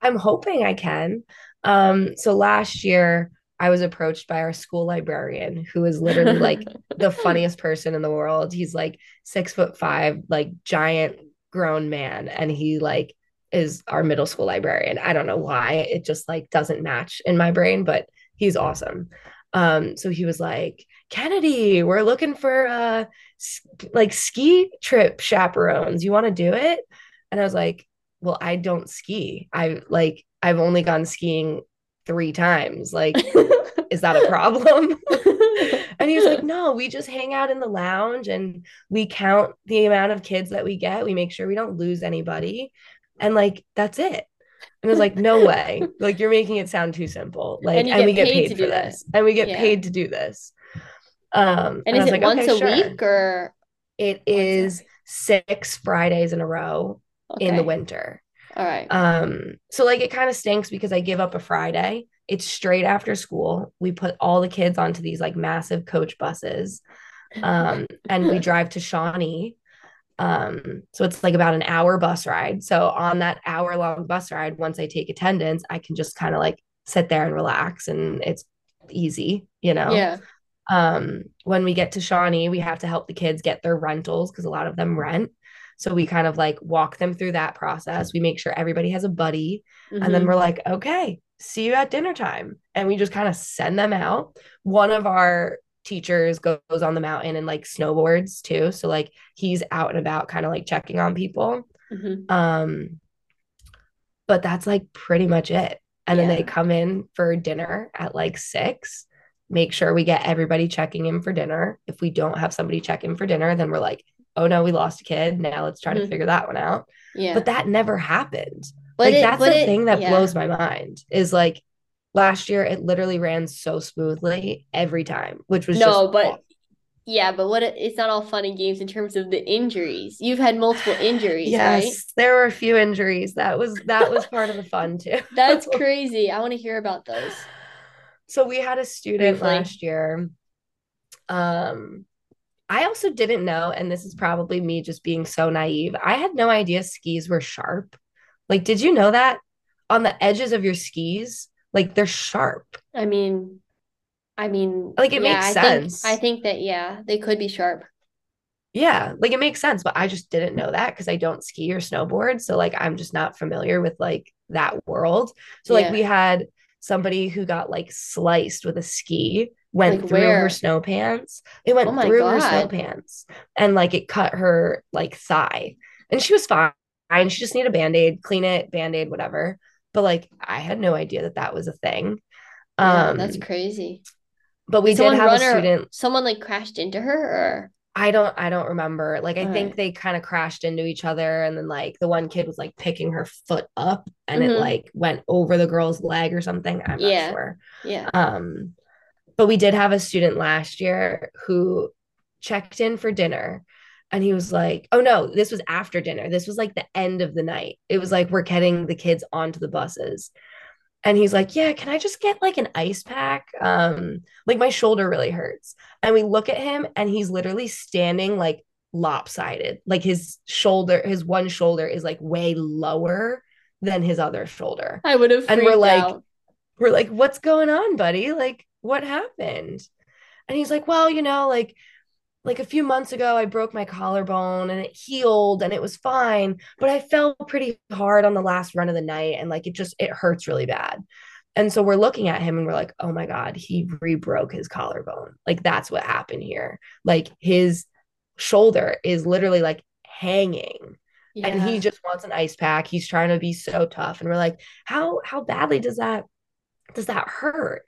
Speaker 2: I'm hoping I can. Um so last year I was approached by our school librarian, who is literally like the [laughs] funniest person in the world. He's like six foot five, like giant grown man. And he like is our middle school librarian. I don't know why. It just like doesn't match in my brain, but he's awesome. Um, so he was like, Kennedy, we're looking for uh like ski trip chaperones. You want to do it? And I was like, Well, I don't ski. I like I've only gone skiing three times. Like, [laughs] is that a problem? [laughs] and he was like, no, we just hang out in the lounge and we count the amount of kids that we get. We make sure we don't lose anybody. And like, that's it. And I was like, no way. Like, you're making it sound too simple. Like, and, and we get paid, paid for this. And we get yeah. paid to do this. Um,
Speaker 1: and, and is it like, once okay, a sure. week or?
Speaker 2: It is six Fridays in a row okay. in the winter.
Speaker 1: All right.
Speaker 2: Um, so like it kind of stinks because I give up a Friday. It's straight after school. We put all the kids onto these like massive coach buses. Um, and we [laughs] drive to Shawnee. Um, so it's like about an hour bus ride. So on that hour long bus ride, once I take attendance, I can just kind of like sit there and relax and it's easy, you know?
Speaker 1: Yeah.
Speaker 2: Um, when we get to Shawnee, we have to help the kids get their rentals because a lot of them rent. So we kind of like walk them through that process. We make sure everybody has a buddy. Mm-hmm. And then mm-hmm. we're like, okay, see you at dinner time. And we just kind of send them out. One of our teachers goes on the mountain and like snowboards too. So like he's out and about kind of like checking on people. Mm-hmm. Um but that's like pretty much it. And yeah. then they come in for dinner at like six, make sure we get everybody checking in for dinner. If we don't have somebody check in for dinner, then we're like, oh no, we lost a kid. Now let's try mm-hmm. to figure that one out.
Speaker 1: Yeah.
Speaker 2: But that never happened. But like it, that's the it, thing that yeah. blows my mind is like last year it literally ran so smoothly every time, which was no,
Speaker 1: but awesome. yeah, but what it's not all fun and games in terms of the injuries. You've had multiple injuries, yes, right?
Speaker 2: There were a few injuries. That was that was part of the fun [laughs] too.
Speaker 1: That's crazy. I want to hear about those.
Speaker 2: So we had a student Briefly. last year. Um I also didn't know, and this is probably me just being so naive. I had no idea skis were sharp. Like, did you know that on the edges of your skis, like they're sharp?
Speaker 1: I mean, I mean,
Speaker 2: like it yeah, makes
Speaker 1: I
Speaker 2: sense.
Speaker 1: Think, I think that yeah, they could be sharp.
Speaker 2: Yeah, like it makes sense, but I just didn't know that because I don't ski or snowboard. So like I'm just not familiar with like that world. So like yeah. we had somebody who got like sliced with a ski went like through where? her snow pants. It went oh through God. her snow pants and like it cut her like thigh. And she was fine. She just needed a band-aid, clean it, band-aid, whatever. But like I had no idea that that was a thing.
Speaker 1: Yeah, um that's crazy.
Speaker 2: But we did, did have a student
Speaker 1: her, someone like crashed into her or
Speaker 2: I don't I don't remember. Like I All think right. they kind of crashed into each other and then like the one kid was like picking her foot up and mm-hmm. it like went over the girl's leg or something. I'm
Speaker 1: yeah.
Speaker 2: not sure.
Speaker 1: Yeah.
Speaker 2: Um but we did have a student last year who checked in for dinner and he was like, "Oh no, this was after dinner. This was like the end of the night. It was like we're getting the kids onto the buses." And he's like, "Yeah, can I just get like an ice pack? Um like my shoulder really hurts." And we look at him and he's literally standing like lopsided. Like his shoulder, his one shoulder is like way lower than his other shoulder.
Speaker 1: I would have
Speaker 2: And we're like,
Speaker 1: out.
Speaker 2: we're like, what's going on, buddy? Like, what happened? And he's like, well, you know, like, like a few months ago, I broke my collarbone and it healed and it was fine, but I fell pretty hard on the last run of the night and like it just it hurts really bad. And so we're looking at him and we're like, oh my God, he re-broke his collarbone. Like that's what happened here. Like his shoulder is literally like hanging and he just wants an ice pack. He's trying to be so tough. And we're like, how how badly does that does that hurt?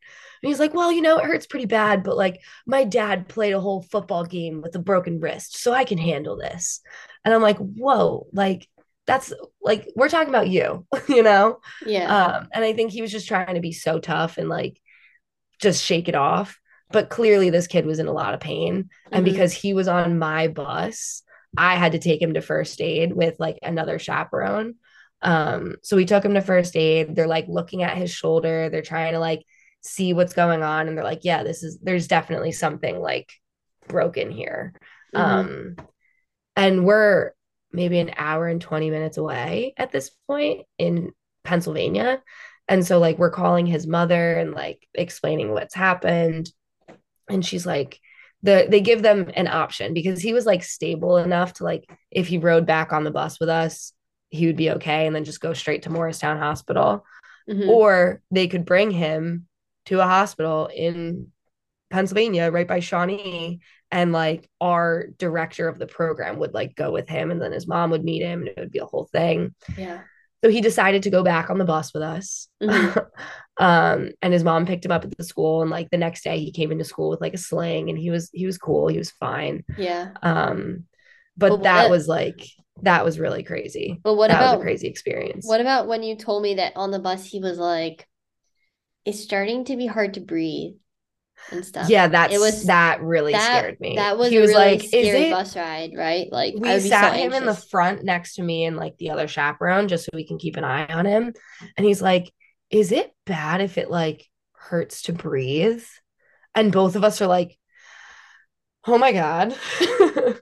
Speaker 2: And he's like, well, you know, it hurts pretty bad, but like my dad played a whole football game with a broken wrist, so I can handle this. And I'm like, whoa, like that's like we're talking about you, [laughs] you know?
Speaker 1: Yeah.
Speaker 2: Um, and I think he was just trying to be so tough and like just shake it off. But clearly, this kid was in a lot of pain. And
Speaker 1: Mhm.
Speaker 2: because he was on my bus, I had to take him to first aid with like another chaperone. Um, so we took him to first aid. They're like looking at his shoulder, they're trying to like see what's going on. And they're like, yeah, this is, there's definitely something like broken here.
Speaker 1: Mhm.
Speaker 2: Um, and we're maybe an hour and 20 minutes away at this point in Pennsylvania. And so like we're calling his mother and like explaining what's happened. And she's like, the they give them an option because he was like stable enough to like if he rode back on the bus with us, he would be okay and then just go straight to Morristown Hospital.
Speaker 1: Mhm.
Speaker 2: Or they could bring him to a hospital in Pennsylvania, right by Shawnee, and like our director of the program would like go with him, and then his mom would meet him, and it would be a whole thing.
Speaker 1: yeah.
Speaker 2: So he decided to go back on the bus with us.
Speaker 1: Mhm. [laughs]
Speaker 2: um, and his mom picked him up at the school, and like the next day he came into school with like a sling, and he was he was cool, he was fine.
Speaker 1: Yeah.
Speaker 2: Um, but that
Speaker 1: what-
Speaker 2: was like that was really crazy.
Speaker 1: But what
Speaker 2: that was
Speaker 1: about
Speaker 2: a crazy experience.
Speaker 1: what about when you told me that on the bus he was like, it's starting to be hard to breathe and stuff.
Speaker 2: yeah, that's
Speaker 1: It was-
Speaker 2: that really
Speaker 1: that
Speaker 2: scared me.
Speaker 1: that was
Speaker 2: he
Speaker 1: a
Speaker 2: was
Speaker 1: really
Speaker 2: like, "Is
Speaker 1: scary
Speaker 2: it?"
Speaker 1: bus ride, right? Like I
Speaker 2: we sat
Speaker 1: so
Speaker 2: him in the front next to me and like the other chaperone just so we can keep an eye on him and he's like is it bad if it like hurts to breathe and both of us are like oh my god [laughs]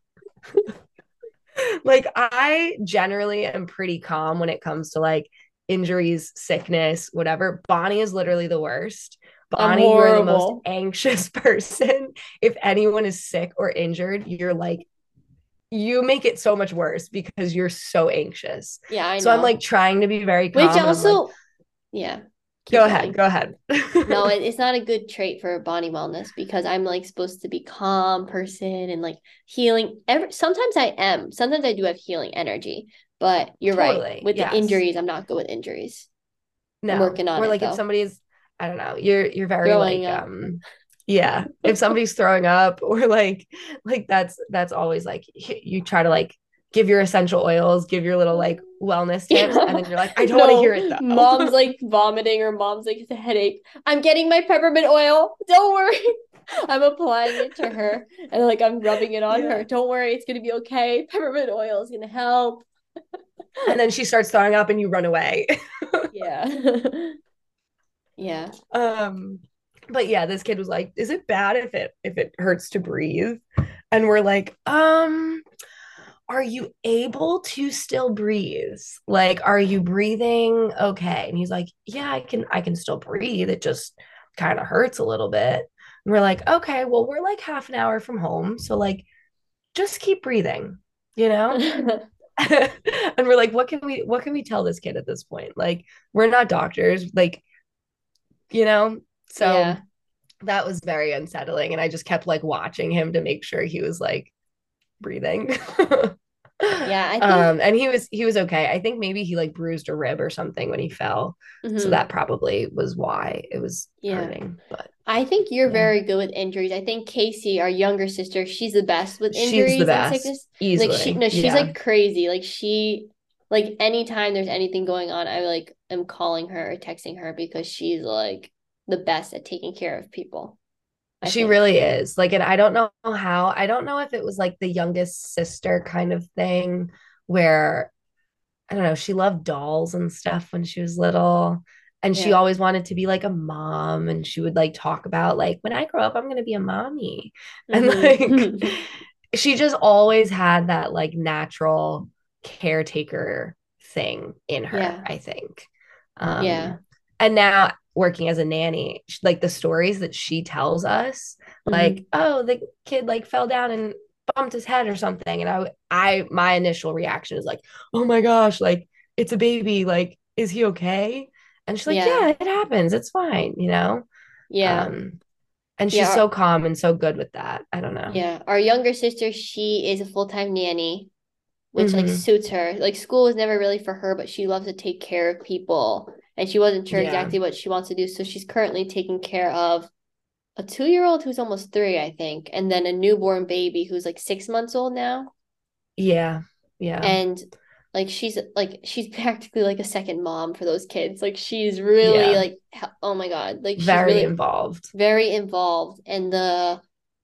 Speaker 2: like i generally am pretty calm when it comes to like injuries sickness whatever bonnie is literally the worst bonnie you're the most [laughs] anxious person if anyone is sick or injured you're like you make it so much worse because you're so anxious.
Speaker 1: Yeah, I know.
Speaker 2: So I'm like trying to be very calm.
Speaker 1: which also,
Speaker 2: like,
Speaker 1: yeah.
Speaker 2: go ahead, go ahead. [laughs]
Speaker 1: no, it, it's not a good trait for Bonnie wellness because I'm like supposed to be calm person and like healing. Every sometimes I am. Sometimes I do have healing energy, but you're right. With
Speaker 2: yes.
Speaker 1: the injuries, I'm not good with injuries.
Speaker 2: no,
Speaker 1: working on
Speaker 2: or like
Speaker 1: though.
Speaker 2: if somebody's, I don't know, you're you're very
Speaker 1: Throwing
Speaker 2: like
Speaker 1: up.
Speaker 2: um yeah, if somebody's [laughs] throwing up or like like that's that's always like you try to like give your essential oils, give your little like wellness tips, and then you're like, [laughs] I don't want to hear it though.
Speaker 1: Mom's [laughs] like vomiting or mom's like it's a headache. I'm getting my peppermint oil. Don't worry. I'm applying it to her and like I'm rubbing it on
Speaker 2: Yeah.
Speaker 1: her. Don't worry, it's gonna be okay. Peppermint oil is gonna help.
Speaker 2: And then she starts throwing up and you run away.
Speaker 1: Yeah. [laughs] yeah.
Speaker 2: um but yeah this kid was like is it bad if it if it hurts to breathe? And we're like um are you able to still breathe? Like are you breathing okay? And he's like yeah i can i can still breathe. It just kind of hurts a little bit. And we're like okay well we're like half an hour from home. So like just keep breathing you know [laughs] [laughs] and we're like what can we what can we tell this kid at this point? Like we're not doctors like you know? So
Speaker 1: Yeah.
Speaker 2: that was very unsettling. And i just kept like watching him to make sure he was like breathing [laughs]
Speaker 1: Yeah, I think
Speaker 2: um and he was he was okay i think maybe he like bruised a rib or something when he fell so
Speaker 1: mhm.
Speaker 2: that probably was why it was
Speaker 1: Yeah.
Speaker 2: hurting but
Speaker 1: I think you're
Speaker 2: Yeah.
Speaker 1: very good with injuries. I think Casey, our younger sister, she's the best with injuries She's
Speaker 2: the
Speaker 1: and
Speaker 2: best,
Speaker 1: sickness.
Speaker 2: easily
Speaker 1: Like she no, she's
Speaker 2: yeah.
Speaker 1: like crazy. Like she like anytime there's anything going on, I like am calling her or texting her because she's like the best at taking care of people. I
Speaker 2: she
Speaker 1: think.
Speaker 2: really is like and i don't know how i don't know if it was like the youngest sister kind of thing where i don't know she loved dolls and stuff when she was little and she always wanted to be like a mom and she would like talk about like when i grow up i'm going to be a mommy and
Speaker 1: Mhm.
Speaker 2: like [laughs] she just always had that like natural caretaker thing in her,
Speaker 1: Yeah.
Speaker 2: I think. Um,
Speaker 1: Yeah.
Speaker 2: And now working as a nanny, like the stories that she tells us,
Speaker 1: Mhm.
Speaker 2: like, oh, the kid like fell down and bumped his head or something. And I, I, my initial reaction is like, oh my gosh, like it's a baby. Like, is he okay? And she's like,
Speaker 1: Yeah.
Speaker 2: yeah, it happens. It's fine, you know?
Speaker 1: Yeah.
Speaker 2: Um, and she's
Speaker 1: Yeah.
Speaker 2: so calm and so good with that. I don't know.
Speaker 1: Yeah, our younger sister, she is a full-time nanny, which like
Speaker 2: Mhm.
Speaker 1: suits her. Like school was never really for her, but she loves to take care of people, and she wasn't sure
Speaker 2: Yeah.
Speaker 1: exactly what she wants to do. So she's currently taking care of a two-year-old who's almost three, I think, and then a newborn baby who's like six months old now.
Speaker 2: Yeah. Yeah.
Speaker 1: And like she's like she's [laughs] practically like a second mom for those kids. Like she's really
Speaker 2: Yeah.
Speaker 1: like oh my God, like she's
Speaker 2: Very
Speaker 1: really
Speaker 2: involved.
Speaker 1: very involved and the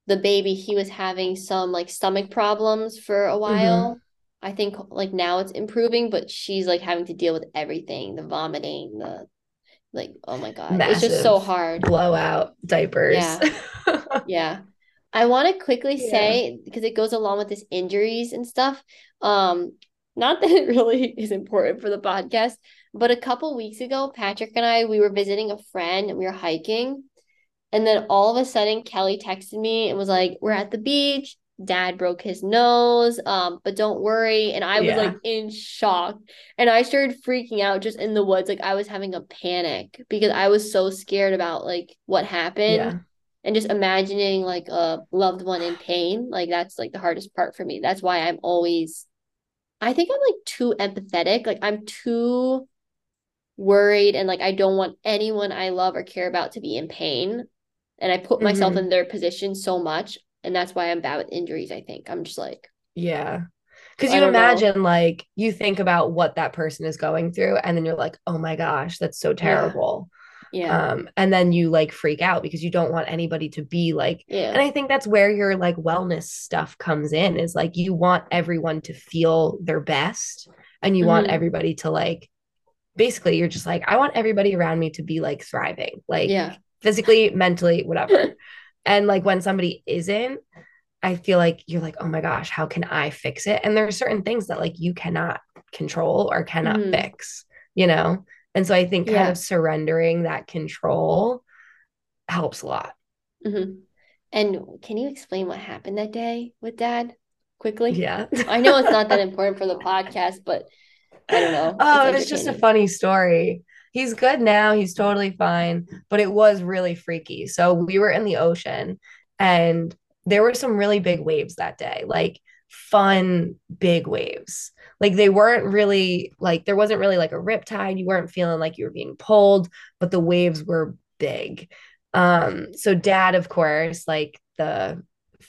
Speaker 1: the baby he was having some like stomach problems for a mm-hmm. while i think like now it's improving but she's like having to deal with everything the vomiting the like oh my god it's just so
Speaker 2: Massive
Speaker 1: hard
Speaker 2: Blowout diapers.
Speaker 1: Yeah. yeah i want to quickly
Speaker 2: Yeah.
Speaker 1: say because it goes along with this injuries and stuff um not that it really is important for the podcast but a couple weeks ago patrick and i we were visiting a friend and we were hiking and then all of a sudden kelly texted me and was like we're at the beach dad broke his nose um but don't worry. And i was
Speaker 2: Yeah.
Speaker 1: like in shock. And i started freaking out just in the woods. Like i was having a panic because i was so scared about like what happened
Speaker 2: yeah.
Speaker 1: and just imagining like a loved one in pain. Like that's like the hardest part for me. That's why i'm always i think i'm like too empathetic. Like i'm too worried and like i don't want anyone i love or care about to be in pain. And i put myself
Speaker 2: Mhm.
Speaker 1: in their position so much and that's why i'm bad with injuries i think i'm just like
Speaker 2: Yeah. Because you
Speaker 1: don't know.
Speaker 2: imagine, like, you think about what that person is going through, and then you're like, oh my gosh, that's so terrible.
Speaker 1: yeah
Speaker 2: Um, and then you like freak out because you don't want anybody to be like,
Speaker 1: yeah
Speaker 2: and I think that's where your like wellness stuff comes in is like, you want everyone to feel their best, and you want
Speaker 1: Mhm.
Speaker 2: everybody to like, basically, you're just like, I want everybody around me to be like thriving, like,
Speaker 1: yeah
Speaker 2: physically, mentally, whatever. [laughs] and like when somebody isn't, I feel like you're like, oh my gosh, how can I fix it? And there are certain things that like you cannot control or cannot
Speaker 1: Mhm.
Speaker 2: fix, you know? And so I think kind
Speaker 1: Yeah.
Speaker 2: of surrendering that control helps a lot.
Speaker 1: hmm and can you explain what happened that day with dad quickly
Speaker 2: Yeah. [laughs]
Speaker 1: i know it's not that [laughs] important for the podcast but i don't know
Speaker 2: Oh, it's just a funny story. He's good now. He's totally fine, but it was really freaky. So we were in the ocean and there were some really big waves that day, like fun big waves. Like they weren't really like there wasn't really like a rip tide. You weren't feeling like you were being pulled, but the waves were big. Um, so dad, of course, like the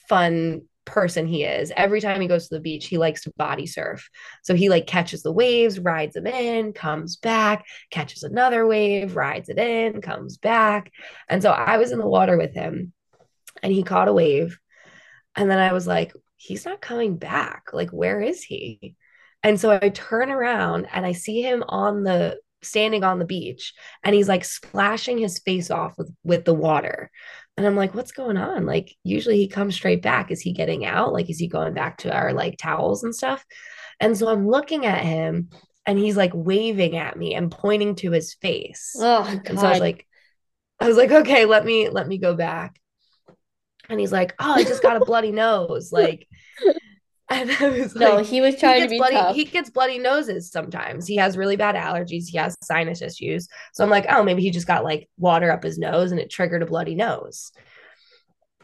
Speaker 2: fun person he is, every time he goes to the beach, he likes to body surf. So he like catches the waves, rides them in, comes back, catches another wave, rides it in, comes back. And so I was in the water with him and he caught a wave. And then I was like, he's not coming back. Like, where is he? And so I turn around and I see him on the standing on the beach and he's like splashing his face off with, with the water. And I'm like, what's going on? Like, usually he comes straight back. Is he getting out? Like, is he going back to our like towels and stuff? And so I'm looking at him and he's like waving at me and pointing to his face.
Speaker 1: oh
Speaker 2: And so I was like, I was like, okay, let me let me go back. And he's like, oh, I just got a bloody nose. Like, [laughs] and I was
Speaker 1: no
Speaker 2: like,
Speaker 1: he was
Speaker 2: he
Speaker 1: trying to
Speaker 2: gets
Speaker 1: be
Speaker 2: bloody,
Speaker 1: tough
Speaker 2: he gets bloody noses sometimes. He has really bad allergies. He has sinus issues. So I'm like, oh, maybe he just got like water up his nose and it triggered a bloody nose.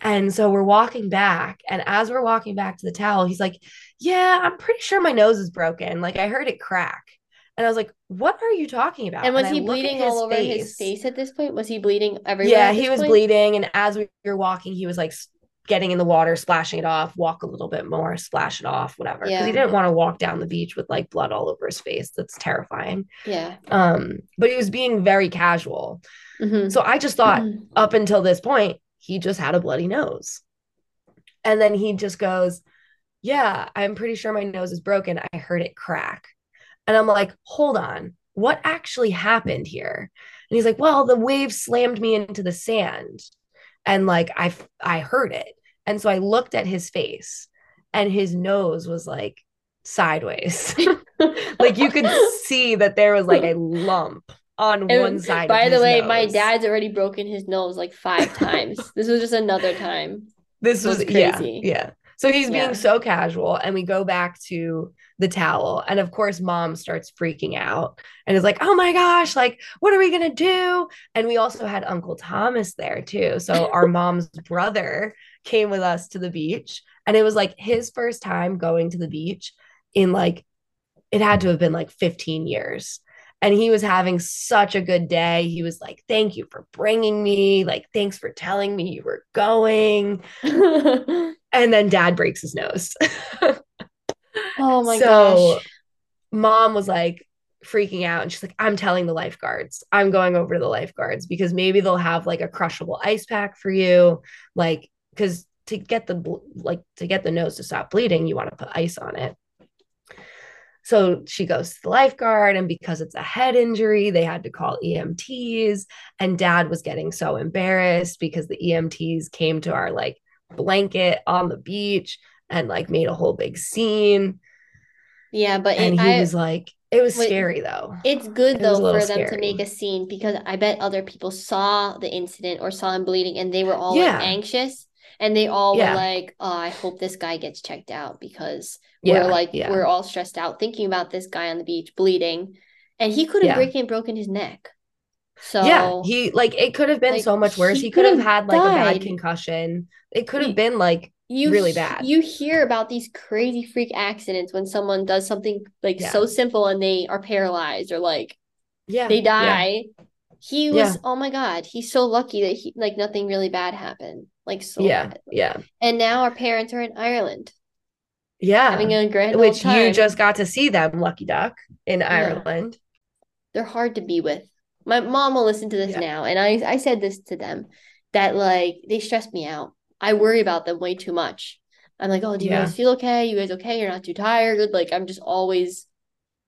Speaker 2: And so we're walking back. And as we're walking back to the towel, he's like, yeah, I'm pretty sure my nose is broken. Like I heard it crack. And I was like, what are you talking about?
Speaker 1: and was
Speaker 2: I
Speaker 1: he bleeding all over his face at this point was he bleeding everywhere
Speaker 2: yeah, he was
Speaker 1: point?
Speaker 2: bleeding. And as we were walking, he was like getting in the water, splashing it off, walk a little bit more, splash it off, whatever. Because
Speaker 1: Yeah.
Speaker 2: he didn't want to walk down the beach with like blood all over his face. That's terrifying.
Speaker 1: yeah
Speaker 2: Um, but he was being very casual.
Speaker 1: Mhm.
Speaker 2: So I just thought
Speaker 1: Mhm.
Speaker 2: up until this point, he just had a bloody nose. And then he just goes, Yeah, I'm pretty sure my nose is broken. I heard it crack. And I'm like, Hold on, what actually happened here? And he's like, Well, the wave slammed me into the sand. And like, I, I heard it. And so I looked at his face, and his nose was like sideways. [laughs] like you could see that there was like a lump on
Speaker 1: And
Speaker 2: one side.
Speaker 1: By the way, my dad's already broken his nose like five times. [laughs] This was just another time.
Speaker 2: This
Speaker 1: was
Speaker 2: was, yeah,
Speaker 1: crazy.
Speaker 2: yeah. So he's
Speaker 1: Yeah.
Speaker 2: being so casual, and we go back to the towel, and of course, mom starts freaking out and is like, "Oh my gosh, like, what are we gonna do?" And we also had Uncle Thomas there too. So our [laughs] mom's brother came with us to the beach, and it was like his first time going to the beach in like it had to have been like 15 years. And he was having such a good day. He was like, Thank you for bringing me. Like, thanks for telling me you were going. [laughs] And then dad breaks his nose. [laughs]
Speaker 1: Oh my
Speaker 2: So-
Speaker 1: gosh.
Speaker 2: Mom was like freaking out and she's like, I'm telling the lifeguards. I'm going over to the lifeguards because maybe they'll have like a crushable ice pack for you. Like, because to get the like to get the nose to stop bleeding, you want to put ice on it. So she goes to the lifeguard, and because it's a head injury, they had to call EMTs. And dad was getting so embarrassed because the EMTs came to our like blanket on the beach and like made a whole big scene.
Speaker 1: Yeah, but
Speaker 2: And
Speaker 1: it,
Speaker 2: he
Speaker 1: I,
Speaker 2: was like, it was
Speaker 1: Wait,
Speaker 2: scary though.
Speaker 1: it's good
Speaker 2: it
Speaker 1: though for them to make a scene because I bet other people saw the incident or saw him bleeding and they were all
Speaker 2: Yeah.
Speaker 1: like anxious and they all
Speaker 2: Yeah.
Speaker 1: were like, "Oh, I hope this guy gets checked out because
Speaker 2: Yeah,
Speaker 1: we're like
Speaker 2: yeah.
Speaker 1: we're all stressed out thinking about this guy on the beach bleeding, and he could have
Speaker 2: Yeah.
Speaker 1: broken his neck." So
Speaker 2: yeah, he like it could have been
Speaker 1: like,
Speaker 2: so much worse.
Speaker 1: he
Speaker 2: He could have had like a bad concussion. It could have been like
Speaker 1: you
Speaker 2: really bad.
Speaker 1: You hear about these crazy freak accidents when someone does something like so simple and they are paralyzed or like
Speaker 2: yeah,
Speaker 1: they die. He was
Speaker 2: Yeah.
Speaker 1: oh my god, he's so lucky that he like nothing really bad happened. Like so
Speaker 2: yeah,
Speaker 1: bad.
Speaker 2: yeah,
Speaker 1: And now our parents are in Ireland
Speaker 2: yeah.
Speaker 1: having a grand
Speaker 2: Which you just got to see them, Lucky Duck, in Ireland.
Speaker 1: they're hard to be with. My mom will listen to this
Speaker 2: Yeah.
Speaker 1: now, and I I said this to them that like they stress me out. I worry about them way too much. I'm like, oh, do you
Speaker 2: Yeah.
Speaker 1: guys feel okay? You guys okay? You're not too tired? Like I'm just always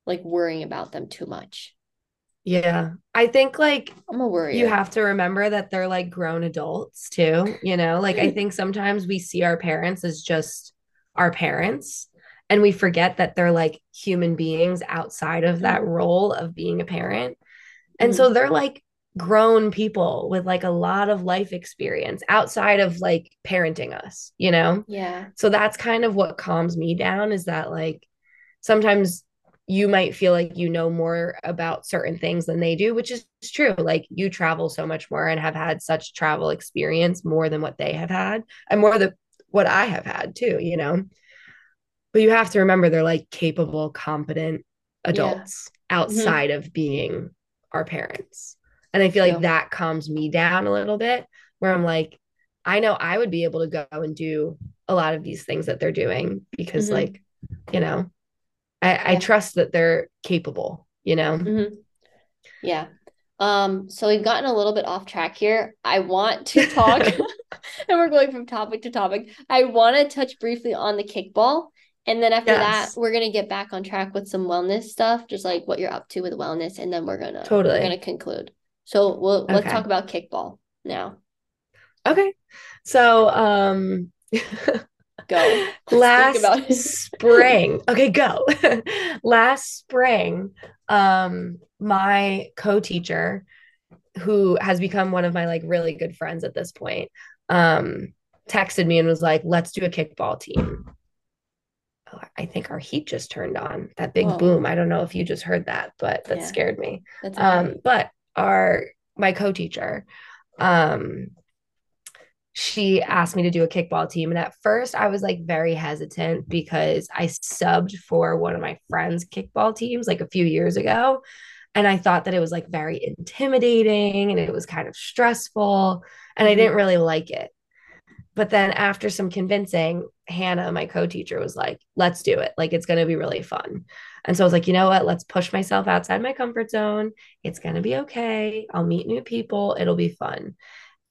Speaker 1: like worrying about them too much.
Speaker 2: Yeah. I think like
Speaker 1: I'm a worrier.
Speaker 2: you have to remember that they're like grown adults too, you know? Like I [laughs] think sometimes we see our parents as just our parents and we forget that they're like human beings outside of that role of being a parent. And so mm-hmm. they're like grown people with like a lot of life experience outside of like parenting us, you know?
Speaker 1: yeah.
Speaker 2: So that's kind of what calms me down is that like sometimes you might feel like you know more about certain things than they do, which is true. Like you travel so much more and have had such travel experience more than what they have had and more than what I have had too, you know. But you have to remember they're like capable, competent adults outside of being our parents. And I feel like
Speaker 1: True.
Speaker 2: that calms me down a little bit where I'm like, I know I would be able to go and do a lot of these things that they're doing because
Speaker 1: Mhm.
Speaker 2: like, you know, I, I trust that they're capable, you know?
Speaker 1: hmm Yeah. Um, so we've gotten a little bit off track here. I want to talk, [laughs] [laughs] and we're going from topic to topic. I want to touch briefly on the kickball. And then after
Speaker 2: Yes.
Speaker 1: that, we're gonna get back on track with some wellness stuff, just like what you're up to with wellness, and then we're gonna
Speaker 2: Totally.
Speaker 1: we're gonna conclude. So we'll let's talk about kickball now.
Speaker 2: Okay. So um [laughs]
Speaker 1: Go. [laughs]
Speaker 2: last
Speaker 1: about
Speaker 2: spring. [laughs] Okay go. [laughs] Last spring um my co-teacher who has become one of my like really good friends at this point um texted me and was like let's do a kickball team. Oh, i think our heat just turned on. That big
Speaker 1: Whoa.
Speaker 2: boom. I don't know if you just heard that but that
Speaker 1: Yeah.
Speaker 2: scared me.
Speaker 1: That's
Speaker 2: um but our my co-teacher um she asked me to do a kickball team and at first i was like very hesitant because i subbed for one of my friends kickball teams like a few years ago and i thought that it was like very intimidating and it was kind of stressful and i didn't mm-hmm. really like it. But then after some convincing hannah my co-teacher was like let's do it. Like it's going to be really fun. And so i was like you know what? Let's push myself outside my comfort zone. It's going to be okay. I'll meet new people. It'll be fun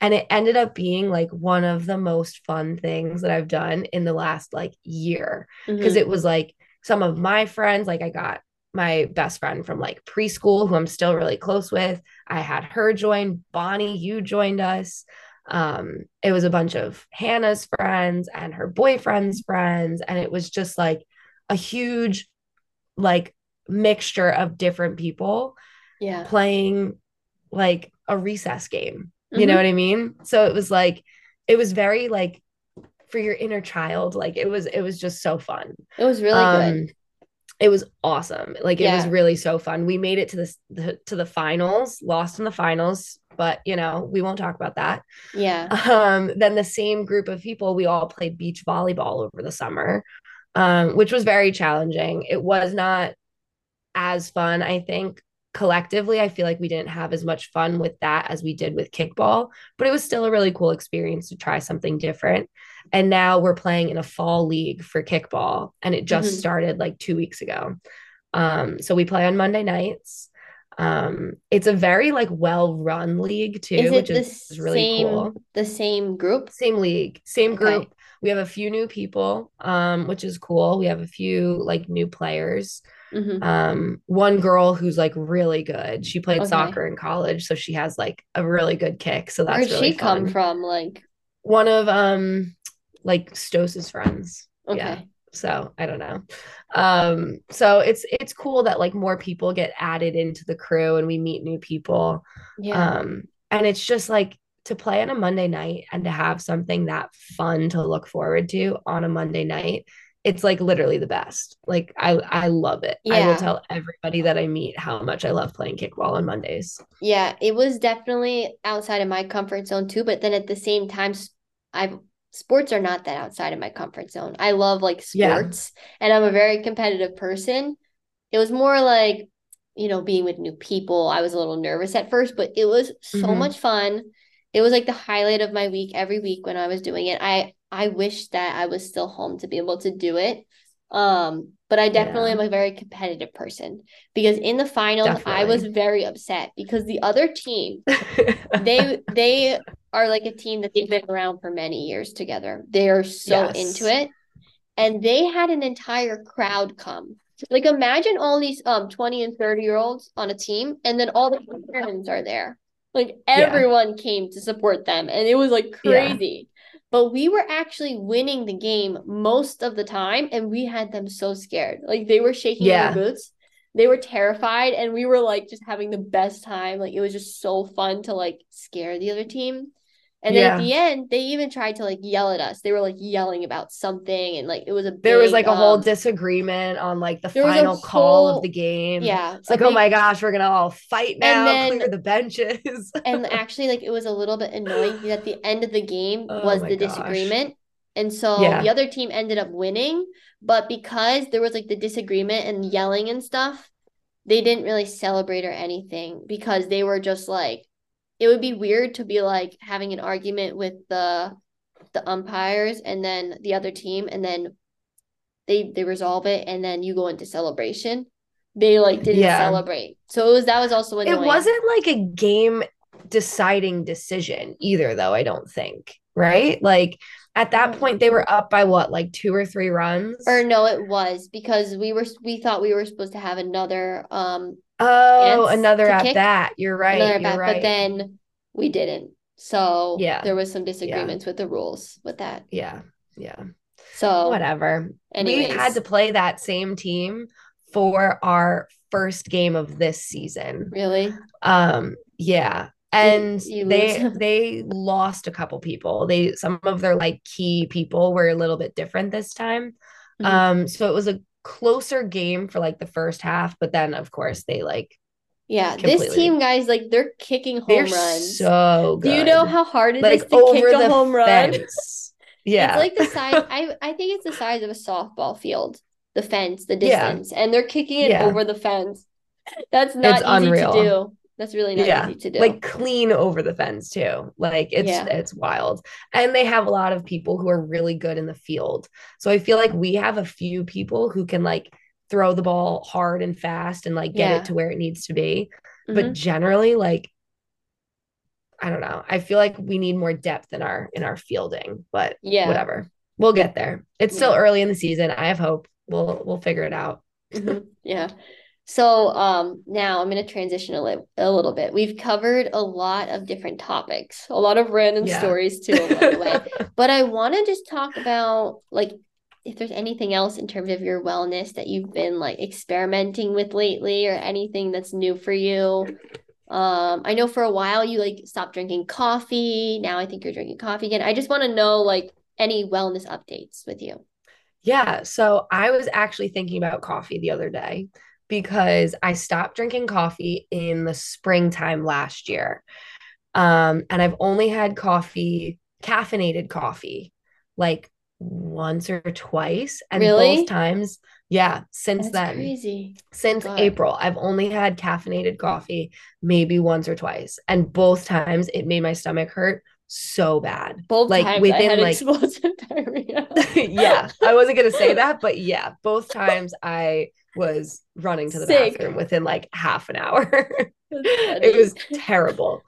Speaker 2: and it ended up being like one of the most fun things that I've done in the last like year because
Speaker 1: Mhm.
Speaker 2: it was like some of my friends like I got my best friend from like preschool who I'm still really close with I had her join Bonnie you joined us um it was a bunch of Hannah's friends and her boyfriend's friends and it was just like a huge like mixture of different people
Speaker 1: Yeah.
Speaker 2: playing like a recess game. You
Speaker 1: Mhm.
Speaker 2: know what I mean? So it was like it was very like for your inner child, like it was it was just so fun.
Speaker 1: It was really good.
Speaker 2: Um, It was awesome. Like it was really so fun. We made it to this the, to the finals, lost in the finals, but you know, we won't talk about that.
Speaker 1: Yeah. [laughs]
Speaker 2: Um, then the same group of people, we all played beach volleyball over the summer, um, which was very challenging. It was not as fun, I think. Collectively, I feel like we didn't have as much fun with that as we did with kickball, but it was still a really cool experience to try something different. And now we're playing in a fall league for kickball, and it just
Speaker 1: Mhm.
Speaker 2: started like two weeks ago. Um, so we play on Monday nights. Um, it's a very like well-run league too,
Speaker 1: Is
Speaker 2: which is, is really
Speaker 1: same
Speaker 2: cool.
Speaker 1: the same group?
Speaker 2: Same league, same
Speaker 1: Okay.
Speaker 2: group. We have a few new people, um, which is cool. We have a few like new players.
Speaker 1: Mhm.
Speaker 2: Um, one girl who's like really good. She played
Speaker 1: Okay.
Speaker 2: soccer in college, so she has like a really good kick. So that's
Speaker 1: Where'd
Speaker 2: really
Speaker 1: she come from? Like,
Speaker 2: One of um like Stos's friends. Yeah.
Speaker 1: okay.
Speaker 2: So I don't know. Um, so it's it's cool that like more people get added into the crew and we meet new people.
Speaker 1: Yeah.
Speaker 2: Um, and it's just like to play on a Monday night and to have something that fun to look forward to on a Monday night. It's like literally the best. Like I I love it. I will tell everybody that I meet how much I love playing kickball on Mondays.
Speaker 1: Yeah, it was definitely outside of my comfort zone too, but then at the same time, I've sports are not that outside of my comfort zone. I love like
Speaker 2: Yeah.
Speaker 1: sports and I'm a very competitive person. It was more like, you know, being with new people. I was a little nervous at first, but it was so
Speaker 2: Mhm.
Speaker 1: much fun. It was like the highlight of my week every week when I was doing it. I I wish that I was still home to be able to do it. Um, but I definitely
Speaker 2: Yeah.
Speaker 1: am a very competitive person because in the finals I was very upset because the other team [laughs] they they are like a team that they've been around for many years together. They are so
Speaker 2: Yes.
Speaker 1: into it. And they had an entire crowd come. Like imagine all these um 20 and 30 year olds on a team and then all the [laughs] parents are there. Like everyone came to support them and it was like
Speaker 2: Yeah.
Speaker 1: But we were actually winning the game most of the time and we had them so scared. Like they were shaking
Speaker 2: Yeah.
Speaker 1: their boots. They were terrified and we were like just having the best time. Like it was just so fun to like scare the other team. And then at the end, they even tried to like yell at us. They were like yelling about something and like it was a
Speaker 2: There was like a whole
Speaker 1: um,
Speaker 2: disagreement on like the
Speaker 1: there was a
Speaker 2: final call of the game.
Speaker 1: yeah.
Speaker 2: It's like,
Speaker 1: a
Speaker 2: oh my gosh, we're gonna all fight now,
Speaker 1: then-
Speaker 2: clear the benches. [laughs]
Speaker 1: and actually like it was a little bit annoying because at the end of the game
Speaker 2: Oh
Speaker 1: was the
Speaker 2: gosh.
Speaker 1: disagreement and so
Speaker 2: Yeah.
Speaker 1: the other team ended up winning but because there was like the disagreement and yelling and stuff they didn't really celebrate or anything because they were just like it would be weird to be like having an argument with the the umpires and then the other team and then they they resolve it and then you go into celebration they like didn't
Speaker 2: Yeah.
Speaker 1: celebrate so it was that was also annoying
Speaker 2: It wasn't like a game deciding decision either, though, I don't think. Right? Like at that
Speaker 1: Mm.
Speaker 2: point, they were up by what, like two or three runs?
Speaker 1: Or no, it was because we were we thought we were supposed to have another um
Speaker 2: oh, another at
Speaker 1: kick,
Speaker 2: bat. You're right.
Speaker 1: another
Speaker 2: You're
Speaker 1: bat,
Speaker 2: right.
Speaker 1: but then we didn't. So
Speaker 2: Yeah.
Speaker 1: there was some disagreements with the rules with that.
Speaker 2: yeah. Yeah.
Speaker 1: So
Speaker 2: Whatever.
Speaker 1: anyways,
Speaker 2: We had to play that same team for our first game of this season.
Speaker 1: really
Speaker 2: Um, yeah. And
Speaker 1: you
Speaker 2: they
Speaker 1: lose? [laughs]
Speaker 2: they lost a couple people. They some of their like key people were a little bit different this time.
Speaker 1: Mhm.
Speaker 2: Um, so it was a closer game for like the first half, but then of course they like
Speaker 1: yeah, this team guys like they're kicking home
Speaker 2: they're
Speaker 1: runs.
Speaker 2: so
Speaker 1: Do
Speaker 2: good.
Speaker 1: you know how hard it is
Speaker 2: like
Speaker 1: to kick a
Speaker 2: the
Speaker 1: home run? [laughs]
Speaker 2: Yeah.
Speaker 1: It's like the size [laughs] I I think it's the size of a softball field. The fence, the
Speaker 2: Yeah.
Speaker 1: distance, and they're kicking it
Speaker 2: Yeah.
Speaker 1: over the fence. That's not
Speaker 2: It's
Speaker 1: easy
Speaker 2: unreal.
Speaker 1: to do. That's really not
Speaker 2: Yeah,
Speaker 1: easy to do.
Speaker 2: like clean over the fence too. Like it's
Speaker 1: Yeah.
Speaker 2: it's wild. And they have a lot of people who are really good in the field. So I feel like we have a few people who can like throw the ball hard and fast and like get
Speaker 1: Yeah.
Speaker 2: it to where it needs to be.
Speaker 1: Mhm.
Speaker 2: But generally like I don't know. I feel like we need more depth in our in our fielding, but
Speaker 1: yeah.
Speaker 2: whatever. We'll get there. It's still early in the season. I have hope. We'll we'll figure it out.
Speaker 1: Mhm. Yeah. So um now I'm going to transition a, li- a little bit. We've covered a lot of different topics, a lot of random
Speaker 2: Yeah.
Speaker 1: stories too along the way. [laughs] But I want to just talk about like if there's anything else in terms of your wellness that you've been like experimenting with lately or anything that's new for you. Um, I know for a while you like stopped drinking coffee. Now I think you're drinking coffee again. I just want to know like any wellness updates with you.
Speaker 2: Yeah. So I was actually thinking about coffee the other day because I stopped drinking coffee in the springtime last year. Um, and I've only had coffee, caffeinated coffee, like once or twice. And
Speaker 1: Really?
Speaker 2: both times, yeah, since
Speaker 1: That's
Speaker 2: then,
Speaker 1: crazy.
Speaker 2: since
Speaker 1: God.
Speaker 2: April, I've only had caffeinated coffee maybe once or twice. And both times it made my stomach hurt so bad.
Speaker 1: Both
Speaker 2: like
Speaker 1: times I
Speaker 2: within
Speaker 1: had
Speaker 2: like
Speaker 1: explosive [laughs] diarrhea. [laughs]
Speaker 2: yeah, I wasn't gonna say [laughs] that, but yeah, both times I was running to the
Speaker 1: Sick.
Speaker 2: bathroom within like half an hour. It was terrible.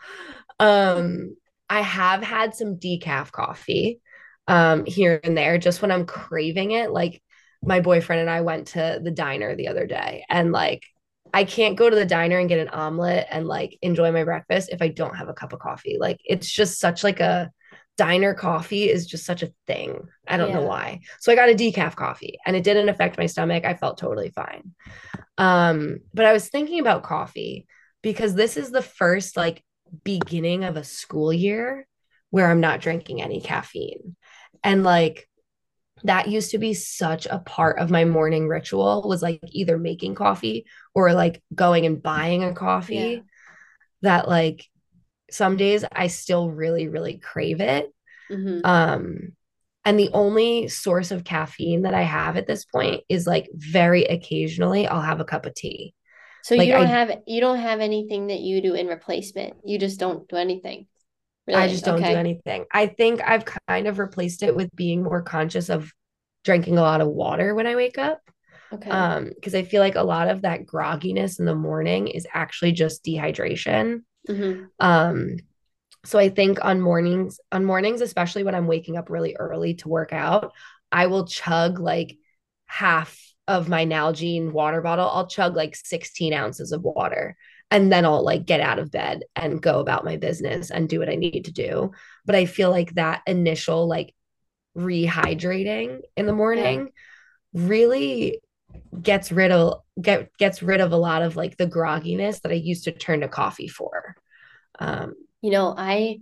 Speaker 2: Um, I have had some decaf coffee um here and there just when I'm craving it. Like my boyfriend and I went to the diner the other day and like I can't go to the diner and get an omelet and like enjoy my breakfast if I don't have a cup of coffee. Like it's just such like a diner coffee is just such a thing. I don't know why. So I got a decaf coffee and it didn't affect my stomach. I felt totally fine. Um, but I was thinking about coffee because this is the first like beginning of a school year where I'm not drinking any caffeine. And like that used to be such a part of my morning ritual was like either making coffee or like going and buying a coffee
Speaker 1: Yeah.
Speaker 2: that like some days I still really really crave it.
Speaker 1: Mhm.
Speaker 2: Um and the only source of caffeine that I have at this point is like very occasionally I'll have a cup of tea.
Speaker 1: So
Speaker 2: Like
Speaker 1: you don't
Speaker 2: I
Speaker 1: have you don't have anything that you do in replacement. You just don't do anything.
Speaker 2: I just don't do anything. I think I've kind of replaced it with being more conscious of drinking a lot of water when I wake up.
Speaker 1: Okay.
Speaker 2: Um, because I feel like a lot of that grogginess in the morning is actually just dehydration.
Speaker 1: hmm
Speaker 2: Um, so I think on mornings, on mornings, especially when I'm waking up really early to work out, I will chug like half of my Nalgene water bottle. I'll chug like 16 ounces of water. And then I'll like get out of bed and go about my business and do what I need to do. But I feel like that initial like rehydrating in the morning really gets rid of get gets rid of a lot of like the grogginess that I used to turn to coffee for. Um,
Speaker 1: You know, I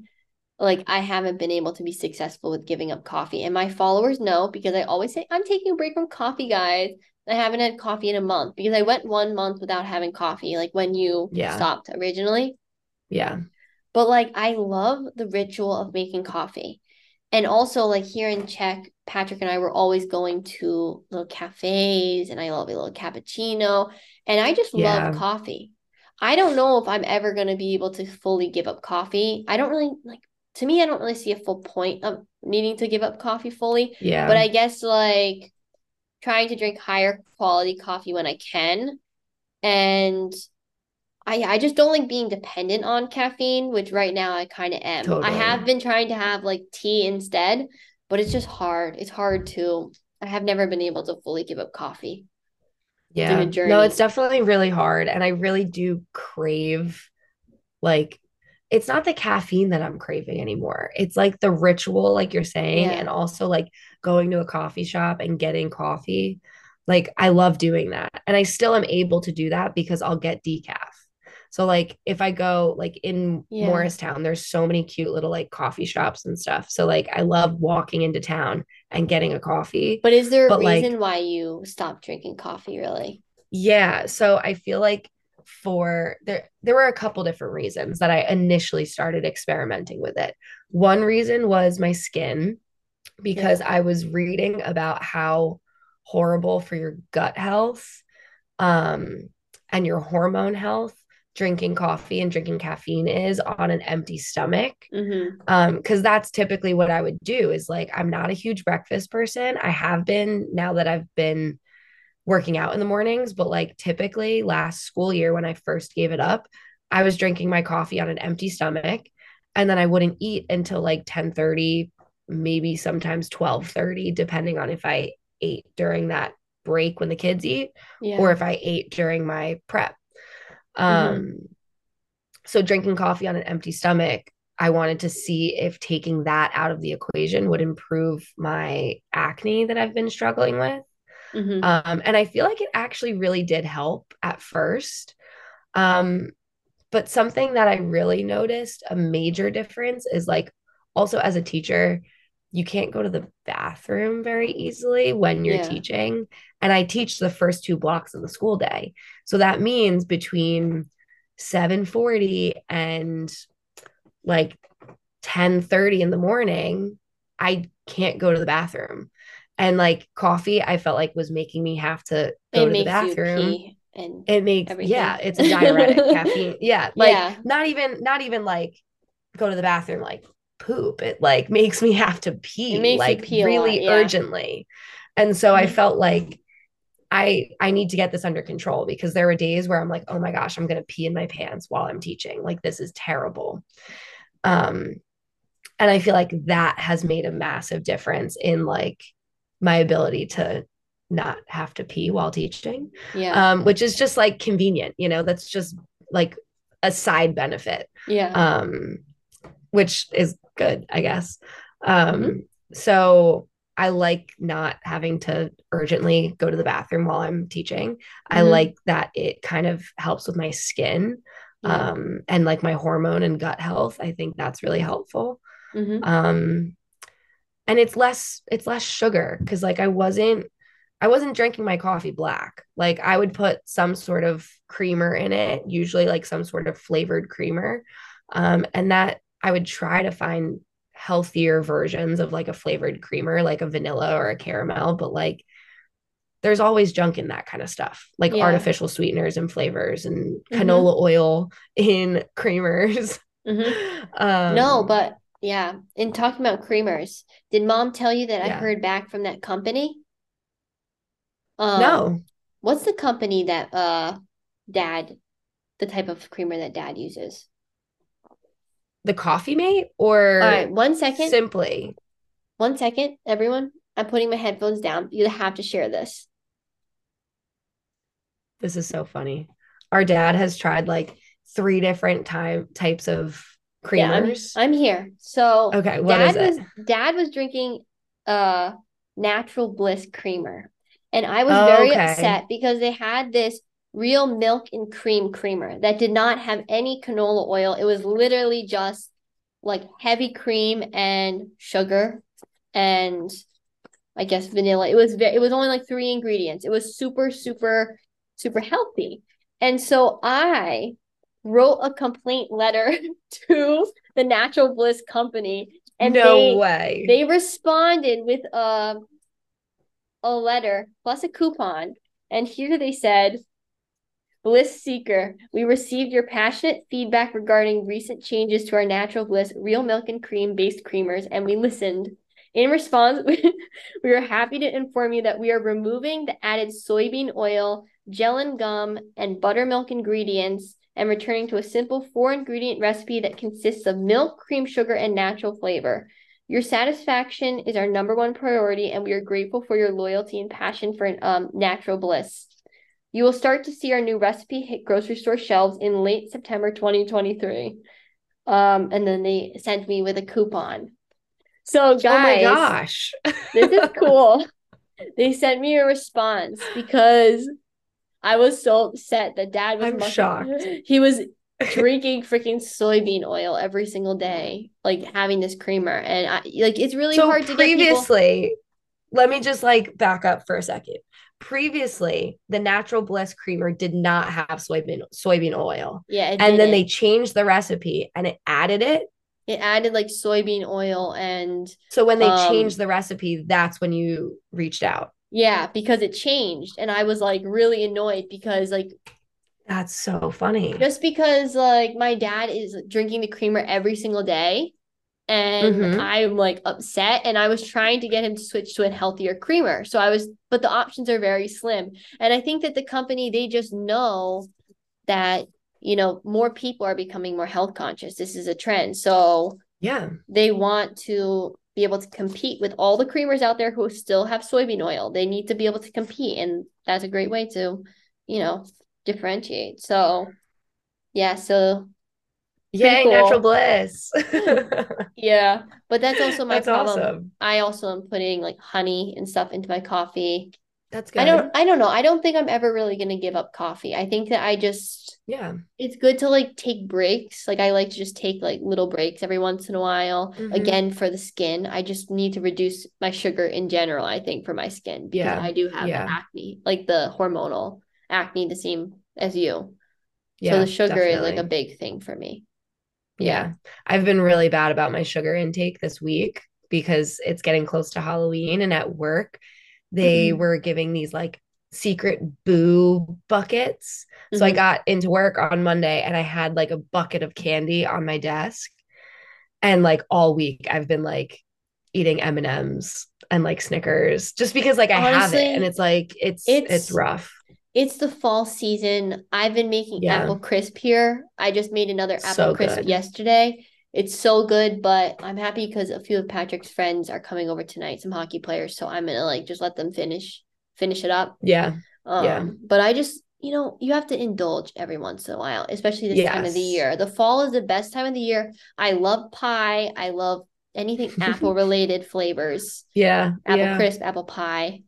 Speaker 1: like I haven't been able to be successful with giving up coffee, and my followers know because I always say I'm taking a break from coffee, guys. I haven't had coffee in a month because I went one month without having coffee, like when you
Speaker 2: Yeah.
Speaker 1: stopped originally.
Speaker 2: yeah.
Speaker 1: But like I love the ritual of making coffee. And also like here in Czech, Patrick and I were always going to little cafes and I love a little cappuccino. And I just
Speaker 2: Yeah.
Speaker 1: love coffee. I don't know if I'm ever going to be able to fully give up coffee. I don't really like to me, I don't really see a full point of needing to give up coffee fully.
Speaker 2: Yeah.
Speaker 1: But I guess like trying to drink higher quality coffee when I can. And I I just don't like being dependent on caffeine, which right now I kind of am. I have been trying to have like tea instead, but it's just hard. It's hard to I have never been able to fully give up coffee.
Speaker 2: yeah. No, it's definitely really hard. And I really do crave like it's not the caffeine that I'm craving anymore. It's like the ritual, like you're saying,
Speaker 1: Yeah.
Speaker 2: and also like going to a coffee shop and getting coffee. Like I love doing that. And I still am able to do that because I'll get decaf. So like if I go like in
Speaker 1: Yeah.
Speaker 2: Morristown, there's so many cute little like coffee shops and stuff. So like I love walking into town and getting a coffee.
Speaker 1: But is there a
Speaker 2: But, like-
Speaker 1: reason why you stopped drinking coffee, really?
Speaker 2: Yeah, so I feel like for there there were a couple different reasons that I initially started experimenting with it. One reason was my skin because I was reading about how horrible for your gut health um and your hormone health drinking coffee and drinking caffeine is on an empty stomach
Speaker 1: Mm-hmm.
Speaker 2: um because that's typically what i would do is like i'm not a huge breakfast person i have been now that i've been working out in the mornings but like typically last school year when i first gave it up i was drinking my coffee on an empty stomach and then i wouldn't eat until like 10 30 maybe sometimes 12 30 depending on if i ate during that break when the kids eat
Speaker 1: Yeah.
Speaker 2: or if I ate during my prep. Um, so drinking coffee on an empty stomach I wanted to see if taking that out of the equation would improve my acne that I've been struggling with.
Speaker 1: Mhm.
Speaker 2: Um, and I feel like it actually really did help at first. Um, but something that I really noticed a major difference is like also as a teacher, you can't go to the bathroom very easily when you're
Speaker 1: Yeah.
Speaker 2: teaching. And I teach the first two blocks of the school day. So that means between 7:40 and like 10:30 in the morning, I can't go to the bathroom. And like coffee, I felt like was making me have to go
Speaker 1: It
Speaker 2: to the bathroom.
Speaker 1: and
Speaker 2: It makes
Speaker 1: everything.
Speaker 2: yeah, it's a diuretic [laughs] caffeine. Yeah, like
Speaker 1: Yeah.
Speaker 2: not even not even like go to the bathroom like poop. It like [laughs] makes me have to pee like
Speaker 1: pee a lot,
Speaker 2: really
Speaker 1: yeah.
Speaker 2: urgently. And so I
Speaker 1: Mhm.
Speaker 2: felt like I I need to get this under control because there were days where I'm like, "Oh my gosh, I'm going to pee in my pants while I'm teaching. Like this is terrible." Um and I feel like that has made a massive difference in like my ability to not have to pee while teaching
Speaker 1: yeah.
Speaker 2: um, which is just like convenient, you know, that's just like a side benefit,
Speaker 1: yeah.
Speaker 2: um, which is good, I guess. Um,
Speaker 1: Mhm.
Speaker 2: So I like not having to urgently go to the bathroom while I'm teaching. I
Speaker 1: Mhm.
Speaker 2: like that it kind of helps with my skin
Speaker 1: Yeah.
Speaker 2: um, and like my hormone and gut health. I think that's really helpful.
Speaker 1: Mhm.
Speaker 2: Um, and it's less it's less sugar because like I wasn't I wasn't drinking my coffee black. Like I would put some sort of creamer in it, usually like some sort of flavored creamer. Um, and that I would try to find healthier versions of like a flavored creamer, like a vanilla or a caramel, but like there's always junk in that kind of stuff, like
Speaker 1: Yeah.
Speaker 2: artificial sweeteners and flavors and
Speaker 1: Mhm.
Speaker 2: canola oil in [laughs] creamers.
Speaker 1: Mhm. [laughs]
Speaker 2: Um,
Speaker 1: no, but yeah. In talking about creamers, did mom tell you that I heard back from that company? Um,
Speaker 2: no,
Speaker 1: What's the company that uh dad, the type of creamer that dad uses?
Speaker 2: the coffee mate or
Speaker 1: All right, one second.
Speaker 2: simply
Speaker 1: One second, everyone. I'm putting my headphones down. You have to share this.
Speaker 2: This is so funny. Our dad has tried like three different time types of
Speaker 1: Yeah, I'm,
Speaker 2: creamers.
Speaker 1: I'm here. So
Speaker 2: Okay, what
Speaker 1: dad
Speaker 2: is
Speaker 1: was
Speaker 2: it?
Speaker 1: dad was drinking uh natural bliss creamer. And I was
Speaker 2: Oh,
Speaker 1: very
Speaker 2: okay.
Speaker 1: upset because they had this real milk and cream creamer that did not have any canola oil. It was literally just like heavy cream and sugar and I guess vanilla. It was it was only like three ingredients. It was super super super healthy. And so I wrote a complaint letter [laughs] to the Natural Bliss company and
Speaker 2: no
Speaker 1: they
Speaker 2: way.
Speaker 1: they responded with a a letter plus a coupon and here they said Bliss Seeker, we received your passionate feedback regarding recent changes to our Natural Bliss real milk and cream based creamers, and we listened. In response, [laughs] we are happy to inform you that we are removing the added soybean oil, gel and gum, and buttermilk ingredients and returning to a simple four ingredient recipe that consists of milk, cream, sugar, and natural flavor. Your satisfaction is our number one priority, and we are grateful for your loyalty and passion for um, natural bliss. You will start to see our new recipe hit grocery store shelves in late September 2023. Um, and then they sent me with a coupon. So, guys,
Speaker 2: oh my gosh.
Speaker 1: this is [laughs] cool. they sent me a response because I was so upset that dad was
Speaker 2: I'm
Speaker 1: much-
Speaker 2: shocked. [laughs]
Speaker 1: He was [laughs] drinking freaking soybean oil every single day, like having this creamer. And I like it's really
Speaker 2: so
Speaker 1: hard to get people.
Speaker 2: previously, let me just like back up for a second. Previously, the natural bliss creamer did not have soybean soybean oil.
Speaker 1: Yeah,
Speaker 2: And then
Speaker 1: didn't.
Speaker 2: they changed the recipe and it added it.
Speaker 1: it added like soybean oil and
Speaker 2: So when they
Speaker 1: Um,
Speaker 2: changed the recipe, that's when you reached out.
Speaker 1: Yeah, because it changed. And I was like really annoyed because like
Speaker 2: That's so funny.
Speaker 1: just because like my dad is drinking the creamer every single day and
Speaker 2: Mhm.
Speaker 1: I'm like upset and I was trying to get him to switch to a healthier creamer. So I was but the options are very slim. And I think that the company they just know that you know more people are becoming more health conscious. This is a trend. So
Speaker 2: yeah.
Speaker 1: they want to be able to compete with all the creamers out there who still have soybean oil. They need to be able to compete and that's a great way to, you know, differentiate. So yeah, so
Speaker 2: Yay,
Speaker 1: cool.
Speaker 2: natural bliss. [laughs]
Speaker 1: Yeah, but that's also my
Speaker 2: That's
Speaker 1: problem.
Speaker 2: awesome.
Speaker 1: I also am putting like honey and stuff into my coffee.
Speaker 2: That's good.
Speaker 1: I don't I don't know. I don't think I'm ever really gonna give up coffee. I think that I just
Speaker 2: Yeah.
Speaker 1: it's good to like take breaks. Like I like to just take like little breaks every once in a while.
Speaker 2: Mhm.
Speaker 1: Again, for the skin, I just need to reduce my sugar in general, I think, for my skin because
Speaker 2: Yeah,
Speaker 1: I do have
Speaker 2: yeah.
Speaker 1: acne, like the hormonal acne the same as you.
Speaker 2: Yeah.
Speaker 1: so the sugar is like a big thing for me.
Speaker 2: Yeah. I've been really bad about my sugar intake this week because it's getting close to Halloween and at work they
Speaker 1: Mhm.
Speaker 2: were giving these like secret boo buckets. So I
Speaker 1: Mhm.
Speaker 2: got into work on Monday and I had like a bucket of candy on my desk. And like all week I've been like eating M&Ms and like Snickers just because like I have
Speaker 1: Honestly,
Speaker 2: it and it's like it's
Speaker 1: it's-
Speaker 2: it's rough.
Speaker 1: It's the fall season. I've been making
Speaker 2: Yeah.
Speaker 1: apple crisp here. I just made another apple
Speaker 2: So
Speaker 1: crisp
Speaker 2: good.
Speaker 1: yesterday. It's so good, but I'm happy because a few of Patrick's friends are coming over tonight, some hockey players. So I'm gonna like just let them finish finish it up.
Speaker 2: Yeah.
Speaker 1: Um,
Speaker 2: Yeah.
Speaker 1: but I just you know, you have to indulge every once in a while, especially this time of the year. The fall is the best time of the year. I love pie. I love anything [laughs] apple related flavors.
Speaker 2: Yeah.
Speaker 1: Apple
Speaker 2: yeah.
Speaker 1: crisp, apple pie.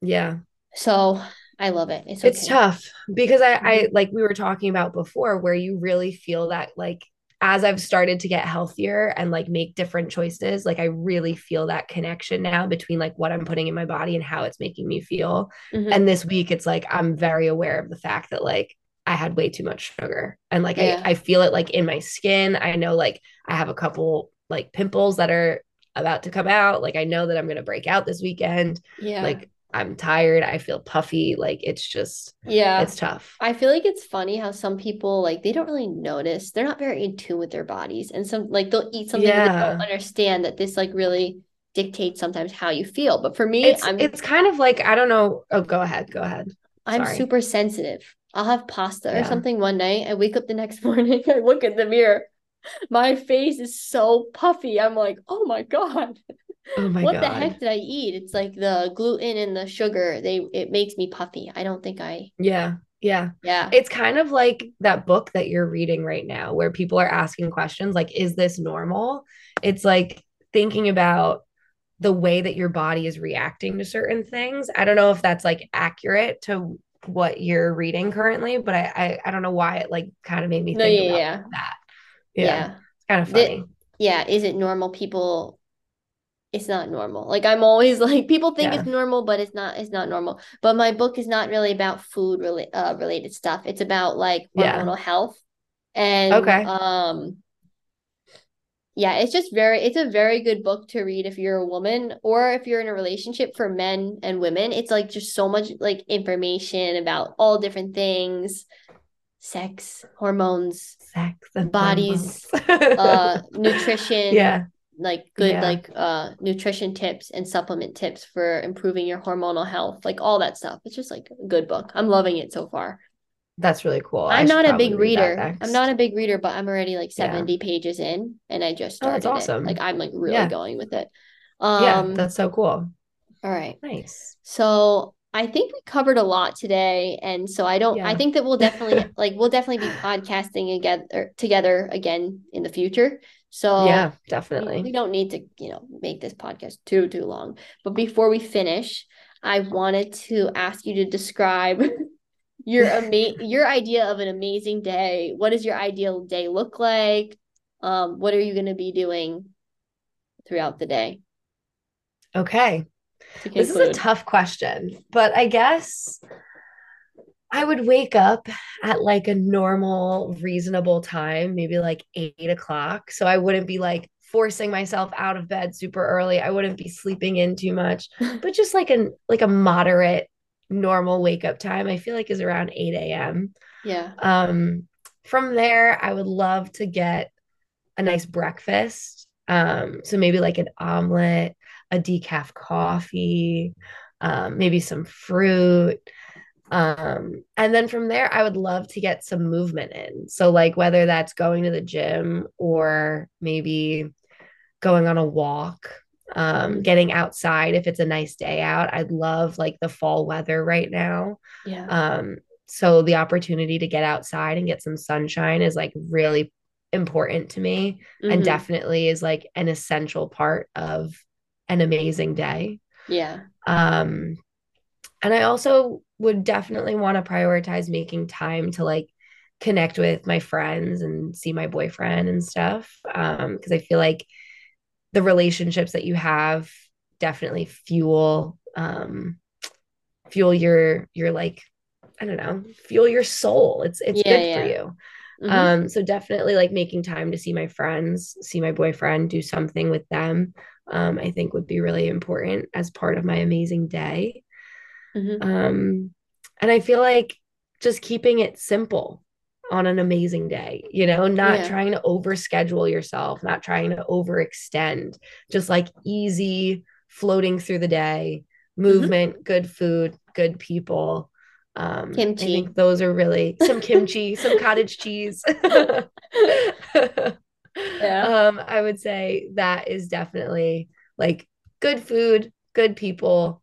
Speaker 2: Yeah.
Speaker 1: So I love it. It's
Speaker 2: It's tough because I, I like we were talking about before where you really feel that like as I've started to get healthier and like make different choices, like I really feel that connection now between like what I'm putting in my body and how it's making me feel.
Speaker 1: Mhm.
Speaker 2: And this week it's like I'm very aware of the fact that like I had way too much sugar and like
Speaker 1: Yeah.
Speaker 2: I, I feel it like in my skin. I know like I have a couple like pimples that are about to come out. Like I know that I'm gonna break out this weekend.
Speaker 1: yeah.
Speaker 2: Like I'm tired. I feel puffy. Like it's just
Speaker 1: yeah.
Speaker 2: it's tough.
Speaker 1: I feel like it's funny how some people like they don't really notice. They're not very in tune with their bodies. And some like they'll eat something and they don't
Speaker 2: Yeah.
Speaker 1: understand that this like really dictates sometimes how you feel. But for me,
Speaker 2: It's
Speaker 1: I'm
Speaker 2: it's kind of like I don't know. Oh, go ahead. Go ahead.
Speaker 1: I'm
Speaker 2: sorry.
Speaker 1: super sensitive. I'll have pasta or something one night. I wake up the next [laughs] morning, I look in the mirror. My face is so puffy. I'm like, oh my God.
Speaker 2: Oh my
Speaker 1: what
Speaker 2: god.
Speaker 1: the heck did I eat? It's like the gluten and the sugar. They it makes me puffy. I don't think I
Speaker 2: Yeah. Yeah.
Speaker 1: yeah.
Speaker 2: It's kind of like that book that you're reading right now where people are asking questions like is this normal? It's like thinking about the way that your body is reacting to certain things. I don't know if that's like accurate to what you're reading currently, but I I, I don't know why it like kind of made me
Speaker 1: No,
Speaker 2: think
Speaker 1: yeah,
Speaker 2: about
Speaker 1: yeah.
Speaker 2: that.
Speaker 1: Yeah.
Speaker 2: Yeah. It's kind of
Speaker 1: The-
Speaker 2: funny.
Speaker 1: yeah, is it normal? People, it's not normal. Like I'm always [laughs] like people think
Speaker 2: Yeah.
Speaker 1: it's normal, but it's not. It's not normal. But my book is not really about food rela- uh, related stuff. It's about like
Speaker 2: Yeah.
Speaker 1: hormonal health, and
Speaker 2: Okay.
Speaker 1: um, yeah, it's just very. It's a very good book to read if you're a woman or if you're in a relationship for men and women. It's like just so much like information about all different things, sex, hormones,
Speaker 2: Sex
Speaker 1: bodies,
Speaker 2: hormones. [laughs]
Speaker 1: uh, nutrition
Speaker 2: yeah.
Speaker 1: Like good
Speaker 2: Yeah.
Speaker 1: like uh nutrition tips and supplement tips for improving your hormonal health like all that stuff it's just like a good book i'm loving it so far
Speaker 2: That's really cool.
Speaker 1: I'm not a big
Speaker 2: read
Speaker 1: reader i'm not a big reader but i'm already like
Speaker 2: Yeah.
Speaker 1: 70 pages in and i just
Speaker 2: Oh, that's awesome.
Speaker 1: it like i'm like really
Speaker 2: Yeah.
Speaker 1: going with it um
Speaker 2: yeah, that's so cool.
Speaker 1: all right
Speaker 2: Nice.
Speaker 1: so I think we covered a lot today, and so I don't. I think that we'll definitely [laughs] like we'll definitely be podcasting together together again in the future. So
Speaker 2: yeah, definitely.
Speaker 1: we don't need to, you know, make this podcast too too long. But before we finish, I wanted to ask you to describe [laughs] your ama- your idea of an amazing day. What does your ideal day look like? Um, what are you going to be doing throughout the day?
Speaker 2: Okay. This is a tough question, but I guess I would wake up at like a normal, reasonable time, maybe like eight o'clock. So I wouldn't be like forcing myself out of bed super early. I wouldn't be sleeping in too much, [laughs] but just like a like a moderate, normal wake up time. I feel like is around 8 a.m.
Speaker 1: yeah.
Speaker 2: Um, from there, I would love to get a nice breakfast. Um, so maybe like an omelet, a decaf coffee, um, maybe some fruit. Um, and then from there, I would love to get some movement in. So, like, whether that's going to the gym or maybe going on a walk, um, getting outside if it's a nice day out. I'd love like the fall weather right now.
Speaker 1: Yeah.
Speaker 2: Um, so the opportunity to get outside and get some sunshine is like really important to me
Speaker 1: Mhm.
Speaker 2: and definitely is like an essential part of an amazing day.
Speaker 1: yeah.
Speaker 2: Um, and I also would definitely want to prioritize making time to like connect with my friends and see my boyfriend and stuff. Um, because I feel like the relationships that you have definitely fuel um fuel your your like I don't know, fuel your soul. It's it's
Speaker 1: Yeah,
Speaker 2: good
Speaker 1: yeah.
Speaker 2: for you.
Speaker 1: Mhm.
Speaker 2: Um, so definitely like making time to see my friends, see my boyfriend, do something with them, um, I think would be really important as part of my amazing day.
Speaker 1: Mhm.
Speaker 2: Um, and I feel like just keeping it simple on an amazing day, you know, not
Speaker 1: Yeah.
Speaker 2: trying to overschedule yourself, not trying to overextend, just like easy floating through the day,
Speaker 1: Mm-hmm.
Speaker 2: movement, good food, good people. Um,
Speaker 1: Kimchi.
Speaker 2: I think those are really [laughs] some kimchi, some cottage cheese. [laughs]
Speaker 1: Yeah.
Speaker 2: Um, I would say that is definitely like good food, good people,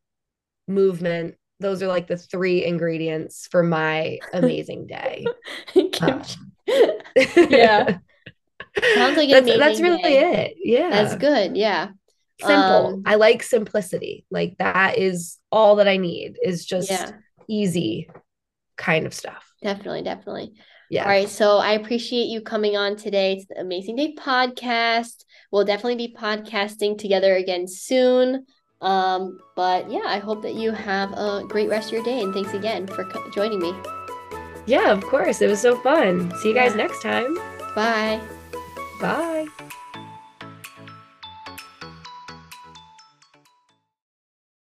Speaker 2: movement. Those are like the three ingredients for my amazing day. [laughs]
Speaker 1: Kimchi. [laughs] Yeah. Sounds like
Speaker 2: that's, that's really
Speaker 1: day.
Speaker 2: it. Yeah.
Speaker 1: That's good. Yeah.
Speaker 2: Simple.
Speaker 1: Um,
Speaker 2: I like simplicity. Like that is all that I need is just
Speaker 1: Yeah.
Speaker 2: easy kind of stuff.
Speaker 1: Definitely, definitely.
Speaker 2: Yeah.
Speaker 1: All right. So I appreciate you coming on today to the Amazing Day podcast. We'll definitely be podcasting together again soon. Um, but yeah, I hope that you have a great rest of your day. And thanks again for co- joining me.
Speaker 2: Yeah, of course. It was so fun. See you guys
Speaker 1: Yeah.
Speaker 2: next time.
Speaker 1: Bye.
Speaker 2: Bye.